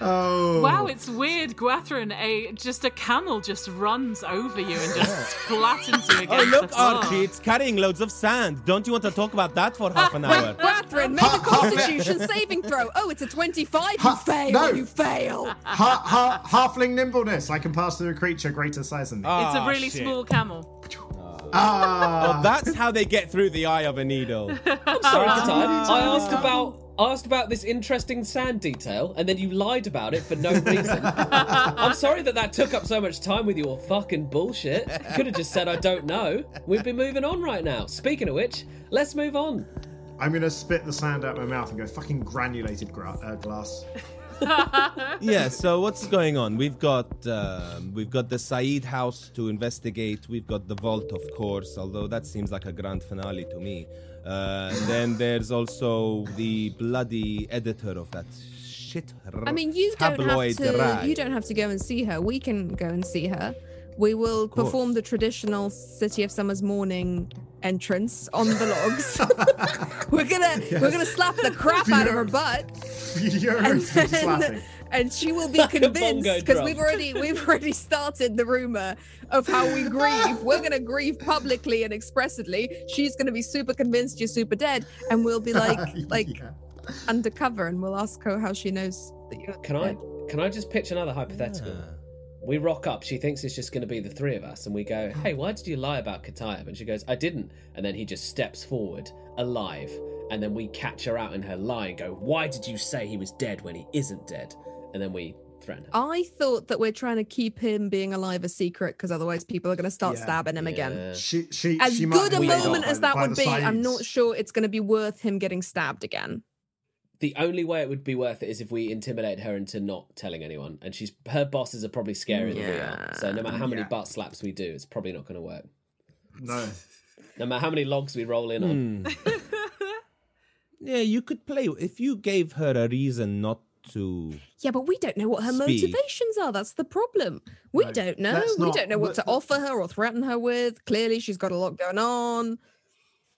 oh. Wow, it's weird, Gwathryn. A just a camel just runs over you and just flattens you <laughs> oh look, the floor. Archie, it's carrying loads of sand. Don't you want to talk about that for half an hour? <laughs> Catherine, make a Constitution saving throw. Oh, it's a twenty-five. You fail. no. You fail. ha, ha, halfling nimbleness. I can pass through a creature greater size than me. It's a Ah, really shit. small camel. Ah. Oh, that's how they get through the eye of a needle. I'm <laughs> Sorry, Katai. I asked about I asked about this interesting sand detail, and then you lied about it for no reason. I'm sorry that that took up so much time with your fucking bullshit. Could have just said I don't know. We'd be moving on right now. Speaking of which, let's move on. I'm gonna spit the sand out my mouth and go fucking granulated gra- uh, glass. <laughs> yeah. So what's going on? We've got um, we've got the Said house to investigate. We've got the vault, of course. Although that seems like a grand finale to me. Uh, and then there's also the bloody editor of that shit. I mean, you don't have to. rag. You don't have to go and see her. We can go and see her. We will perform the traditional City of Summer's morning entrance on the logs. <laughs> we're gonna we're gonna slap the crap out of her butt, Furious and slapping. And she will be Like convinced because we've already we've <laughs> already started the rumor of how we grieve. We're gonna grieve publicly and expressly. She's gonna be super convinced you're super dead, and we'll be like <laughs> like Yeah. undercover, and we'll ask her how she knows that you're Can I can I just pitch another hypothetical? We rock up. She thinks it's just going to be the three of us, and we go, "Hey, why did you lie about Katayab?" And she goes, "I didn't." And then he just steps forward, alive, and then we catch her out in her lie and go, "Why did you say he was dead when he isn't dead?" And then we threaten her. I thought that we're trying to keep him being alive a secret because otherwise people are going to start Yeah. stabbing him again. She, she, As she might good a be laid off moment as that would the be, I'm not sure it's going to be worth him getting stabbed again. The only way it would be worth it is if we intimidate her into not telling anyone, and she's her bosses are probably scarier than we are. So no matter how many Yeah. butt slaps we do, it's probably not going to work. No. <laughs> No matter how many logs we roll in on. Hmm. <laughs> yeah, you could play if you gave her a reason not to. Yeah, but we don't know what her Speak. motivations are. That's the problem. We No, don't know. let's We not- don't know what let- to offer her or threaten her with. Clearly, she's got a lot going on.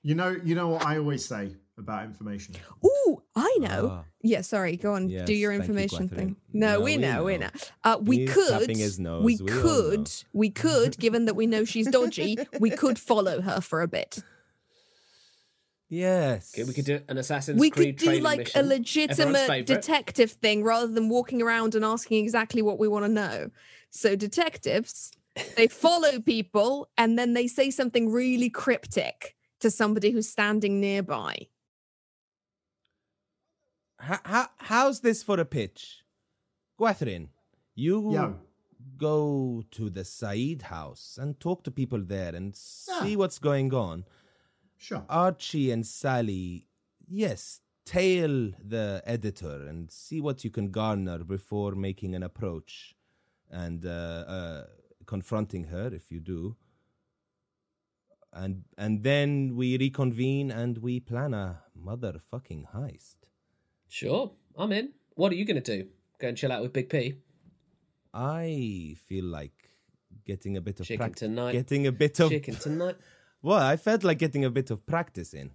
You know, you know what I always say. about information. Oh, I know. Ah. yeah, sorry. Go on. Yes, do your thank you, information thing. No, No, we we know. We know. know. Uh, we He's could. tapping his nose, We we could. We could. given that we know she's dodgy, we could follow her for a bit. Yes. Okay, we could do an Assassin's we Creed could do like mission. a legitimate detective thing rather than walking around and asking exactly what we want to know. So detectives, they <laughs> follow people and then they say something really cryptic to somebody who's standing nearby. How, how, how's this for a pitch? Gwathryn, you Yo. go to the Said house and talk to people there and see Yeah. what's going on. Sure. Archie and Sally, yes, tail the editor and see what you can garner before making an approach and uh, uh, confronting her if you do. And and then we reconvene and we plan a motherfucking heist. Sure, I'm in. What are you going to do? Go and chill out with Big P? I feel like getting a bit of Chicken prac- tonight. Getting a bit of Chicken tonight. Well, I felt like getting a bit of practice in.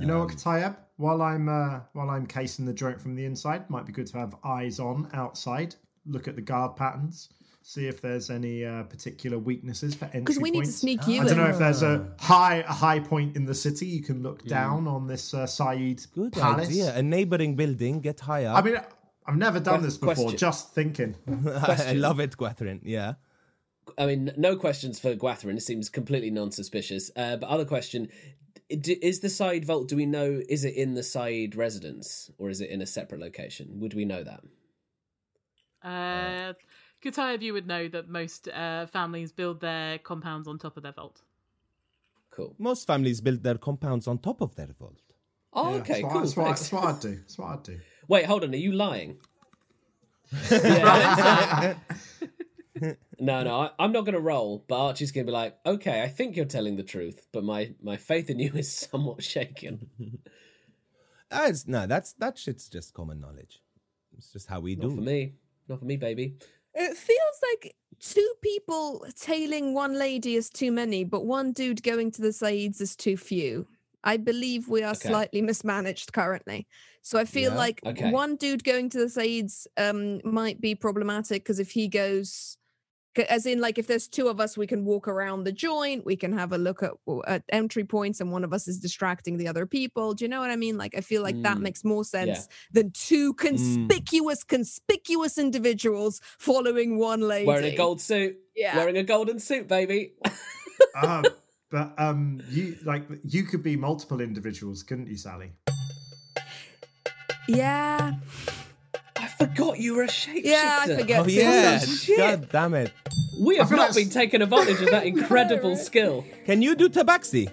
You know what, Um, Katayab? While I'm uh, while I'm casing the joint from the inside, might be good to have eyes on outside. Look at the guard patterns. See if there's any uh, particular weaknesses for entry Because we need to sneak you I don't know if there's a high a high point in the city you can look down on this uh, Said Good palace. idea. A neighboring building, get high up. I mean, I've never done Que- this before. question. Just thinking. <laughs> I love it, Gwathryn. Yeah. I mean, no questions for Gwathryn. It seems completely non-suspicious. Uh, but other question: Is the Said vault? Do we know? Is it in the Said residence or is it in a separate location? Would we know that? Uh, Katayab, you would know that most uh, families build their compounds on top of their vault. Cool. Most families build their compounds on top of their vault. Oh, Yeah, okay, that's what, cool. That's what, that's what I'd do. That's what I'd do. Wait, hold on. Are you lying? <laughs> Yeah. <laughs> no, no, I, I'm not going to roll. But Archie's going to be like, "Okay, I think you're telling the truth, but my my faith in you <laughs> is somewhat shaken." <laughs> No, that's that shit's just common knowledge. It's just how we Not do. Not for me. Not for me, baby. It feels like two people tailing one lady is too many, but one dude going to the Saids is too few. I believe we are Okay. slightly mismanaged currently. So I feel Yeah? like Okay. one dude going to the Saids um, might be problematic because if he goes, 'ca- as in, like, if there's two of us, we can walk around the joint, we can have a look at, at entry points, and one of us is distracting the other people. Do you know what I mean? Like, I feel like that Mm, makes more sense than two conspicuous, conspicuous individuals following one lady. Wearing a gold suit. Yeah. Wearing a golden suit, baby. um, <laughs> but um, you like you could be multiple individuals, couldn't you, Sally? Yeah. I forgot you were a shapeshifter. Yeah, I forget Oh too. yeah! shit. God damn it! We have not like been taken advantage of that incredible skill. Can you do tabaxi?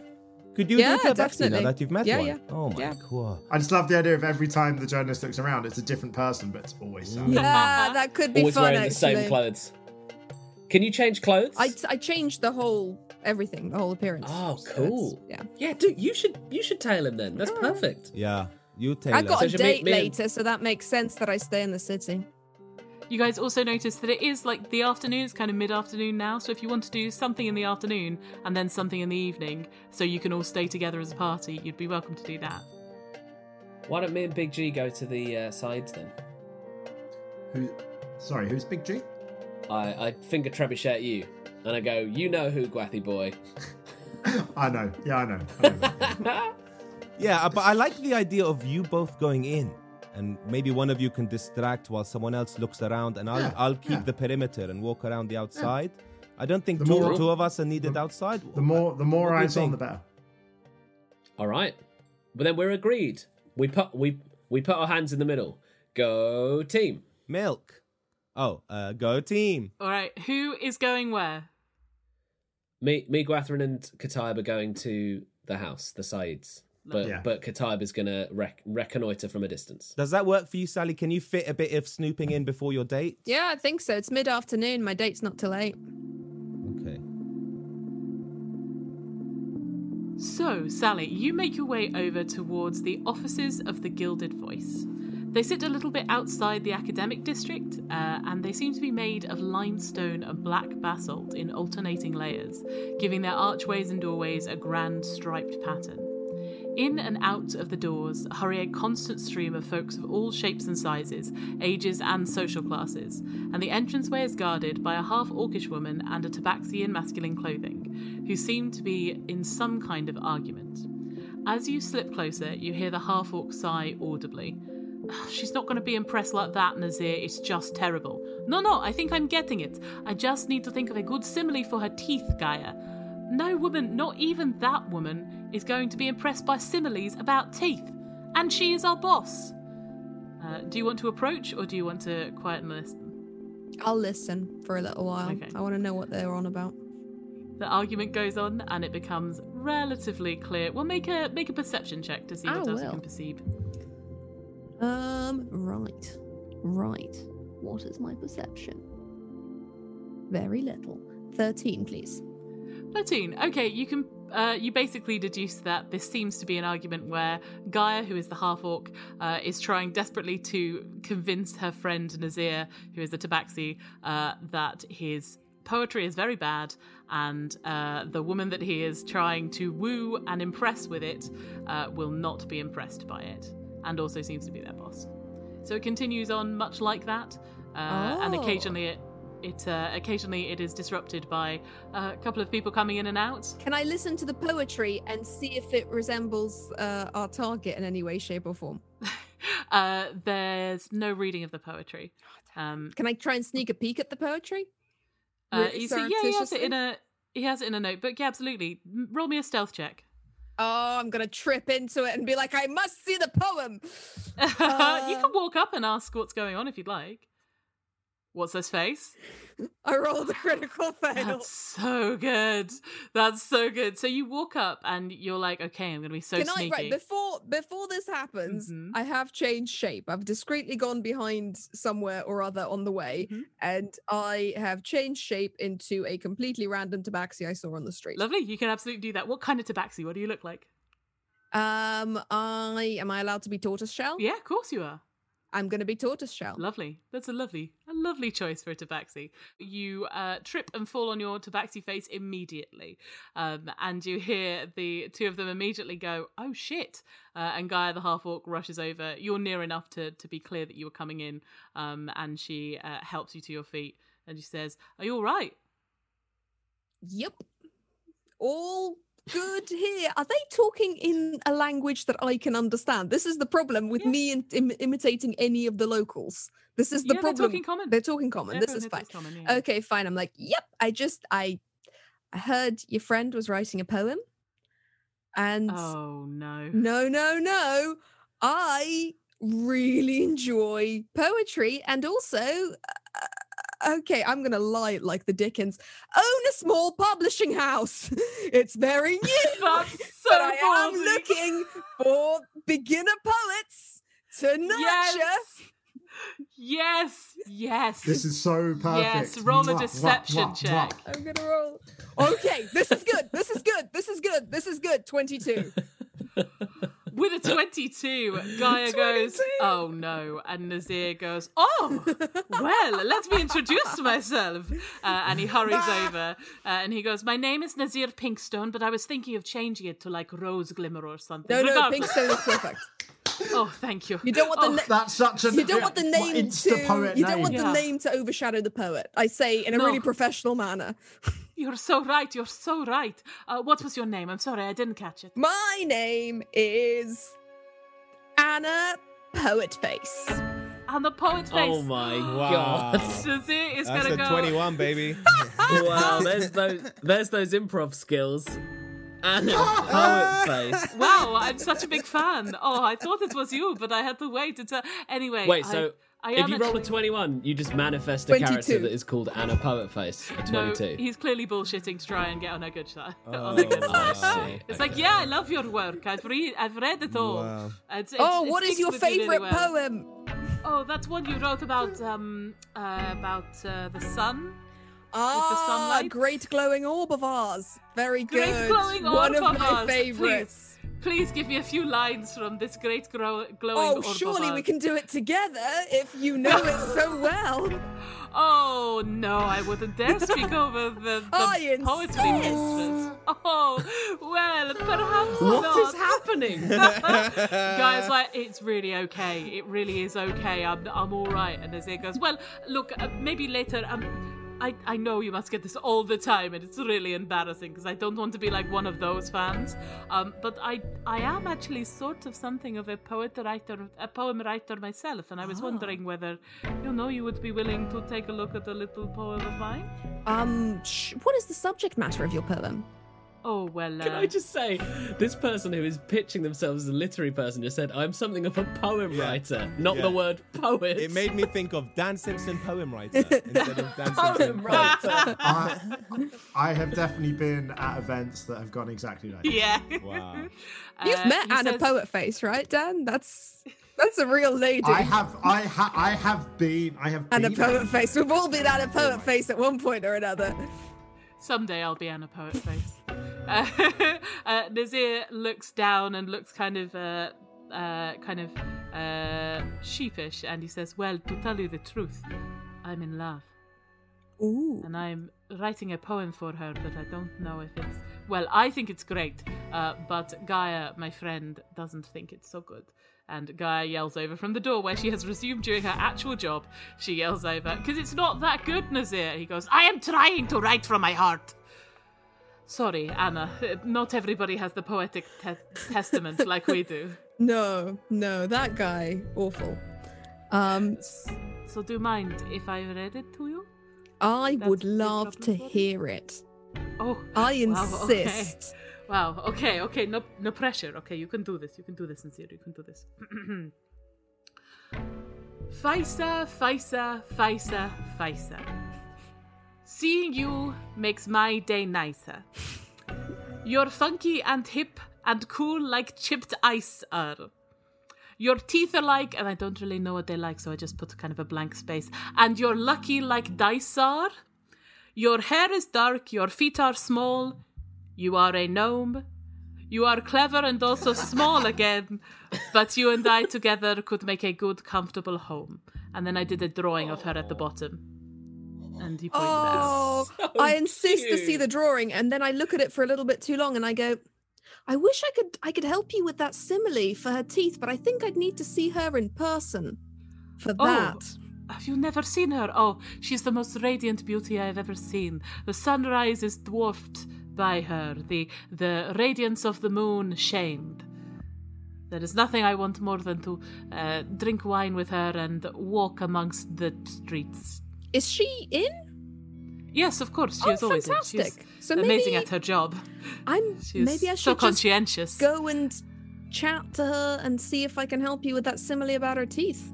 Could you Yeah, do tabaxi now definitely. that you've met Yeah, one? yeah. Oh my Yeah. god! I just love the idea of every time the journalist looks around, it's a different person, but it's always Sally. Yeah, that could be Always fun. wearing the same clothes. Can you change clothes? I I changed the whole everything, the whole appearance. Oh, So cool. yeah. Yeah, dude, you should you should tail him then. That's perfect. Yeah, you I Taylor. got So a should me- date me and- later, so that makes sense that I stay in the city. You guys also notice that it is like the afternoon, it's kind of mid afternoon now. So if you want to do something in the afternoon and then something in the evening, so you can all stay together as a party, you'd be welcome to do that. Why don't me and Big G go to the uh, Saids then? Who, sorry, who's Big G? I, I finger trebuchet at you, and I go, "You know who, Gwathy boy." <laughs> I know. Yeah, I know. I know. <laughs> Yeah, uh, but I like the idea of you both going in, and maybe one of you can distract while someone else looks around, and I'll Yeah, I'll keep yeah. the perimeter and walk around the outside. I don't think The two, more- two of us are needed outside. the more the more What eyes on, the better. All right, but then we're agreed. We put we we put our hands in the middle. Go team. milk. Oh, uh, go team. All right, who is going where? Me, me, Gwathryn, and Katayab are going to the house, the Saids. But Yeah. but Katayab is gonna rec- reconnoiter from a distance. Does that work for you, Sally? Can you fit a bit of snooping in before your date? Yeah, I think so. It's mid afternoon. My date's not till eight. Okay. So, Sally, you make your way over towards the offices of the Gilded Voice. They sit a little bit outside the academic district, uh, and they seem to be made of limestone and black basalt in alternating layers, giving their archways and doorways a grand striped pattern. In and out of the doors hurry a constant stream of folks of all shapes and sizes, ages, and social classes, and the entranceway is guarded by a half orcish woman and a tabaxi in masculine clothing, who seem to be in some kind of argument. As you slip closer, you hear the half orc sigh audibly. Ah, she's not going to be impressed like that, Nazir. It's just terrible. No, no, I think I'm getting it. I just need to think of a good simile for her teeth, Gaia. No woman, not even that woman, is going to be impressed by similes about teeth. And she is our boss. Uh, do you want to approach or do you want to quiet and listen? I'll listen for a little while. Okay. I want to know what they're on about. The argument goes on and it becomes relatively clear. Well, make a make a perception check to see I what else you can perceive. Um, right. Right. What is my perception? Very little. 13, please. Platoon. Okay, you can. Uh, you basically deduce that this seems to be an argument where Gaia, who is the half orc, uh, is trying desperately to convince her friend Nazir, who is the Tabaxi, uh, that his poetry is very bad, and uh, the woman that he is trying to woo and impress with it uh, will not be impressed by it, and also seems to be their boss. So it continues on much like that, uh, and Oh. occasionally it. It uh, occasionally it is disrupted by a couple of people coming in and out. Can I listen to the poetry and see if it resembles uh, our target in any way, shape, or form? <laughs> Uh, there's no reading of the poetry. Um, Can I try and sneak a peek at the poetry? uh, Really you see, yeah, he has it in a he has it in a notebook. Yeah, absolutely. Roll me a stealth check. Oh, I'm gonna trip into it and be like, I must see the poem. <laughs> you Uh, can walk up and ask what's going on if you'd like. What's this face? I rolled a critical fail. That's so good. That's so good. So you walk up and you're like, okay, I'm gonna be so Can I sneaky. right before before this happens? Mhm. I have changed shape. I've discreetly gone behind somewhere or other on the way, Mhm. and I have changed shape into a completely random tabaxi I saw on the street. Lovely. You can absolutely do that. What kind of tabaxi? What do you look like? Um, I am I allowed to be tortoise shell? Yeah, of course you are. I'm gonna be tortoise shell. Lovely. That's a lovely, a lovely choice for a tabaxi. You uh, trip and fall on your tabaxi face immediately, um, and you hear the two of them immediately go, "Oh shit!" Uh, and Gaia, the half orc, rushes over. You're near enough to to be clear that you were coming in, um, and she uh, helps you to your feet, and she says, "Are you all right?" Yep. All good here. Are they talking in a language that I can understand? This is the problem with Yeah. me in, im- imitating any of the locals. This is the Yeah, they're problem. talking common. They're talking common. this is fine. common, yeah. Okay, fine. I'm like, yep. I just I I heard your friend was writing a poem, and Oh no. no, no, no. I really enjoy poetry, and also. Uh, Okay, I'm gonna lie like the Dickens. Own a small publishing house. <laughs> It's very <laughs> new. That's <laughs> so but I am looking for beginner poets to nurture. Yes. Yes. Yes. This is so perfect. Yes, roll a Mwah, mwah, deception mwah, check. mwah. I'm gonna roll. Okay, this is good. This is good. This is good. This is good. 22. With a <laughs> 22, Gaia goes, Oh no. And Nazir goes, Oh, well, let me introduce myself. Uh, and he hurries over uh, and he goes, My name is Nazir Pinkstone, but I was thinking of changing it to like Rose Glimmer or something. No, no, Pinkstone is perfect. <laughs> Oh, thank you. You don't want the Oh, na- That's such a you don't want the name to you don't name. want the Yeah. name to overshadow the poet. I say in a No. really professional manner. <laughs> You're so right. You're so right. Uh, what was your name? I'm sorry, I didn't catch it. My name is Anna Poetface. And the poet face. Oh my Wow. <gasps> god! Nazir is That's gonna a go. 21, baby. <laughs> wow, <laughs> there's those there's those improv skills. And a <laughs> poet face. Wow, I'm such a big fan. Oh, I thought it was you, but I had to wait until. Anyway. Wait, I- so I if am you roll a 21, you just manifest a character that is called Anna Poet Face, a No, 22. he's clearly bullshitting to try and get on a good side. Oh, on a good side. see. <laughs> It's like, yeah, I love your work. I've read, I've read it all. Wow. It's- it's- Oh, it what is your with you really favorite well. poem? Oh, that's one you wrote about um uh, about uh, the sun. Ah, sunlight? great glowing orb of ours. Very Great good. glowing One of of my ours, favorites. Please give me a few lines from this great grow- glowing Oh, orb of surely we can do it together if you know it <laughs> so well. Oh no, I wouldn't dare <laughs> speak over the, the I poetry insist. mistress. Oh well, perhaps What not. is happening? <laughs> Guys, like it's really okay. It really is okay. I'm I'm all right. And Nazir goes, well, look, uh, maybe later. Um, I I know you must get this all the time, and it's really embarrassing because I don't want to be like one of those fans. Um, but I I am actually sort of something of a poet writer, a poem writer myself, and I was wondering whether you know you would be willing to take a look at a little poem of mine. Um, sh- what is the subject matter of your poem? Oh well. Can uh, I just say, this person who is pitching themselves as a literary person just said, I'm something of a poem writer, not Yeah. the word poet. It made me think of Dan Simpson poem writer <laughs> instead of Dan Poem Simpson writer. I, <laughs> I have definitely been at events that have gone exactly like that. Yeah. Wow. You've Uh, met Anna says- Poet Face, right, Dan? That's that's a real lady. I have, I ha, I have been, I have Anna been. Poet Face. We've all been Anna Poet Face at one point or another. Someday I'll be Anna Poet Face. <laughs> Uh, uh, Nazir looks down and looks kind of, uh, uh, kind of uh, sheepish, and he says, "Well, to tell you the truth, I'm in love, Ooh. and I'm writing a poem for her, but I don't know if it's well. I think it's great, uh, but Gaia, my friend, doesn't think it's so good." And Gaia yells over from the door where she has resumed doing her actual job. She yells over, because it's not that good, Nazir. He goes, I am trying to write from my heart. Sorry, Anna. Not everybody has the poetic te- testament like we do. <laughs> No, no, that guy, awful. Um, So do you mind if I read it to you? I That's would love to problem for me. hear it. Oh, I wow, okay. insist. Wow. Okay. Okay. No. No pressure. Okay. You can do this. You can do this, Sincere. You can do this. <clears throat> Faisa, Faisa, Faisa, Faisa. Seeing you makes my day nicer. You're funky and hip and cool like chipped ice are. Your teeth are like, and I don't really know what they're like, so I just put kind of a blank space. And you're lucky like dice are. Your hair is dark, your feet are small. You are a gnome. You are clever and also small again, but you and I together could make a good, comfortable home. And then I did a drawing of her at the bottom. And he points Oh, out. I insist to see the drawing, and then I look at it for a little bit too long, and I go, "I wish I could, I could help you with that simile for her teeth, but I think I'd need to see her in person for Oh. that." Have you never seen her? Oh, she's the most radiant beauty I have ever seen. The sunrise is dwarfed by her, the the radiance of the moon shamed. There is nothing I want more than to uh, drink wine with her and walk amongst the streets. Is she in? Yes, of course, she Oh, is always in. She's fantastic. So amazing at her job. I'm <laughs> She's maybe I so should just conscientious. go and chat to her and see if I can help you with that simile about her teeth.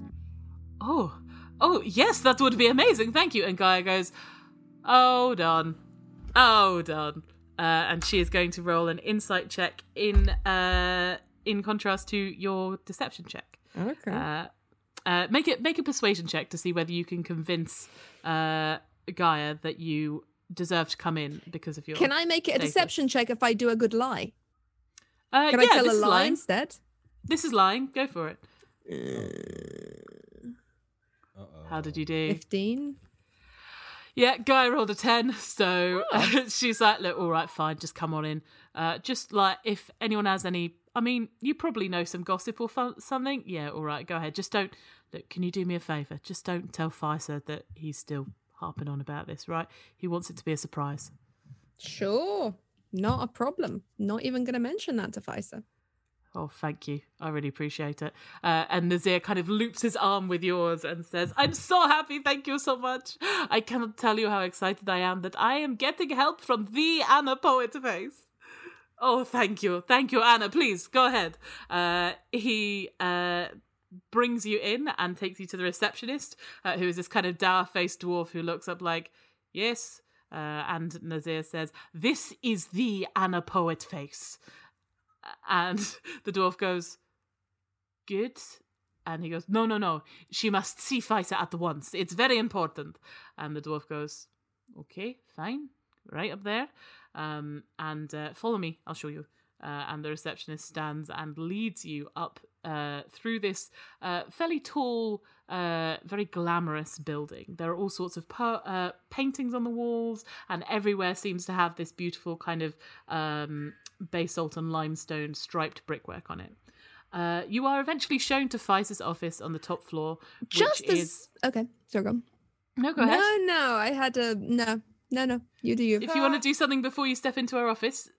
Oh, oh, yes, that would be amazing. Thank you. And Gaia goes, Oh, done. Oh, done. Uh, and she is going to roll an insight check in uh, in contrast to your deception check. Okay. Uh, uh, make it make a persuasion check to see whether you can convince uh, Gaia that you deserve to come in because of your. Can I make it a status. deception check if I do a good lie? Uh, Can yeah, I tell a lie lying. instead? This is lying. Go for it. How did you do? Fifteen. Yeah, Guy rolled a 10, so <laughs> she's like, look, all right, fine, just come on in. Uh, just like, if anyone has any, I mean, you probably know some gossip or fun- something. Yeah, all right, go ahead. Just don't, look, can you do me a favour? Just don't tell Pfizer that he's still harping on about this, right? He wants it to be a surprise. Sure. Not a problem. Not even going to mention that to Pfizer. Oh, thank you. I really appreciate it. Uh, and Nazir kind of loops his arm with yours and says, I'm so happy. Thank you so much. I cannot tell you how excited I am that I am getting help from the Anna Poet Face. Oh, thank you. Thank you, Anna. Please go ahead. Uh, he uh, brings you in and takes you to the receptionist, uh, who is this kind of dour faced dwarf who looks up like, Yes. Uh, and Nazir says, This is the Anna Poet Face. And <laughs> the dwarf goes, Good. And he goes, No, no, no. She must see Faisa at once. It's very important. And the dwarf goes, Okay, fine. Right up there. Um, and uh, follow me. I'll show you. Uh, and the receptionist stands and leads you up uh, through this uh, fairly tall, uh, very glamorous building. There are all sorts of per- uh, paintings on the walls, and everywhere seems to have this beautiful kind of um, basalt and limestone striped brickwork on it. Uh, you are eventually shown to Pfizer's office on the top floor, which Just as is. okay, so go on. No, go ahead. No, no, I had to. no, no, no. You do you. If you want to do something before you step into our office,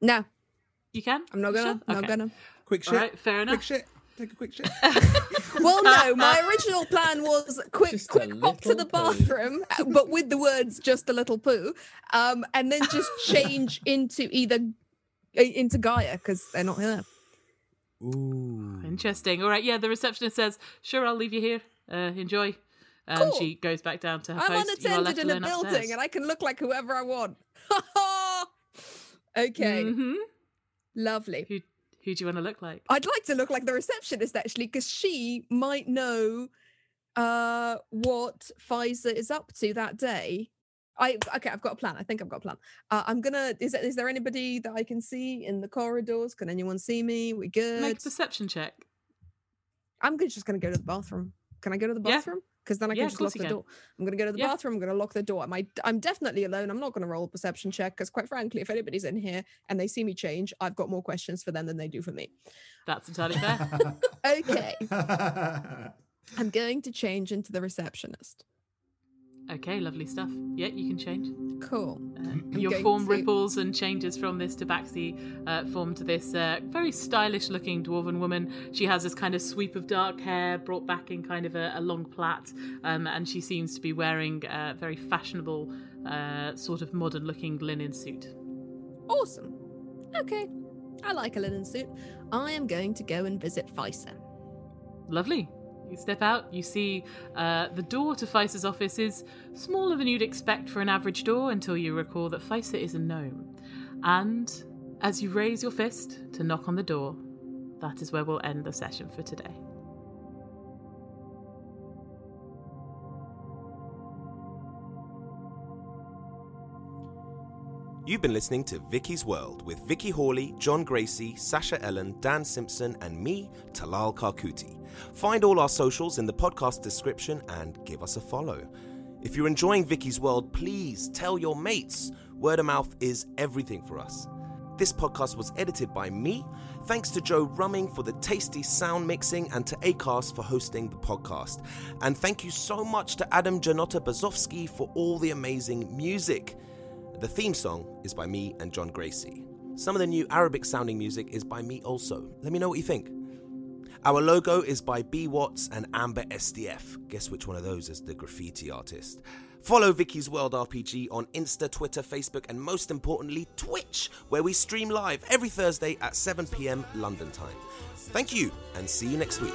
no, you can. I'm not gonna. Sure? Not Okay. gonna. Quick shit. right, fair enough. Quick shit. Take a quick shit. <laughs> Well, no, <laughs> my original plan was quick, Just quick pop to the little poo. bathroom, uh, but with the words "just a little poo," um, and then just <laughs> change into either uh, into Gaia because they're not here. Ooh. Interesting. All right, yeah, the receptionist says, Sure, I'll leave you here. Uh, enjoy. And Cool. she goes back down to her I'm post. You are unattended in a building, upstairs. and I can look like whoever I want. okay, Mhm. lovely. Who, who do you want to look like? I'd like to look like the receptionist actually, because she might know uh what Pfizer is up to that day. I okay, I've got a plan. I think I've got a plan. Uh, I'm gonna. Is there, is there anybody that I can see in the corridors? Can anyone see me? We good? Make a perception check. I'm just gonna go to the bathroom. Can I go to the Yeah. Because then I can of just lock the can. door. I'm gonna go to the Yeah. bathroom. I'm gonna lock the door. Am I, I'm definitely alone. I'm not gonna roll a perception check because, quite frankly, if anybody's in here and they see me change, I've got more questions for them than they do for me. That's entirely fair. <laughs> Okay, I'm going to change into the receptionist. okay, lovely stuff. Yeah, you can change. Cool. Uh, your form to- ripples and changes from this tabaxi uh, form to this uh, very stylish looking dwarven woman. She has this kind of sweep of dark hair brought back in kind of a, a long plait, um, and she seems to be wearing a very fashionable, uh, sort of modern looking linen suit. Awesome. Okay, I like a linen suit. I am going to go and visit Pfizer. Lovely. You step out, you see uh, the door to Pfizer's office is smaller than you'd expect for an average door until you recall that Pfizer is a gnome. And as you raise your fist to knock on the door, that is where we'll end the session for today. You've been listening to Vicky's World with Vicky Hawley, John Gracie, Sasha Ellen, Dan Simpson, and me, Talal Karkuti. Find all our socials in the podcast description and give us a follow. If you're enjoying Vicky's World, please tell your mates. Word of mouth is everything for us. This podcast was edited by me. Thanks to Joe Rumming for the tasty sound mixing and to Acast for hosting the podcast. And thank you so much to Adam Janota Bzowski for all the amazing music. The theme song is by me and John Gracie. Some of the new Arabic sounding music is by me also. Let me know what you think. Our logo is by B Watts and Amber SDF. Guess which one of those is the graffiti artist? Follow Vicky's World RPG on Insta, Twitter, Facebook, and most importantly, Twitch, where we stream live every Thursday at 7 pm London time. Thank you, and see you next week.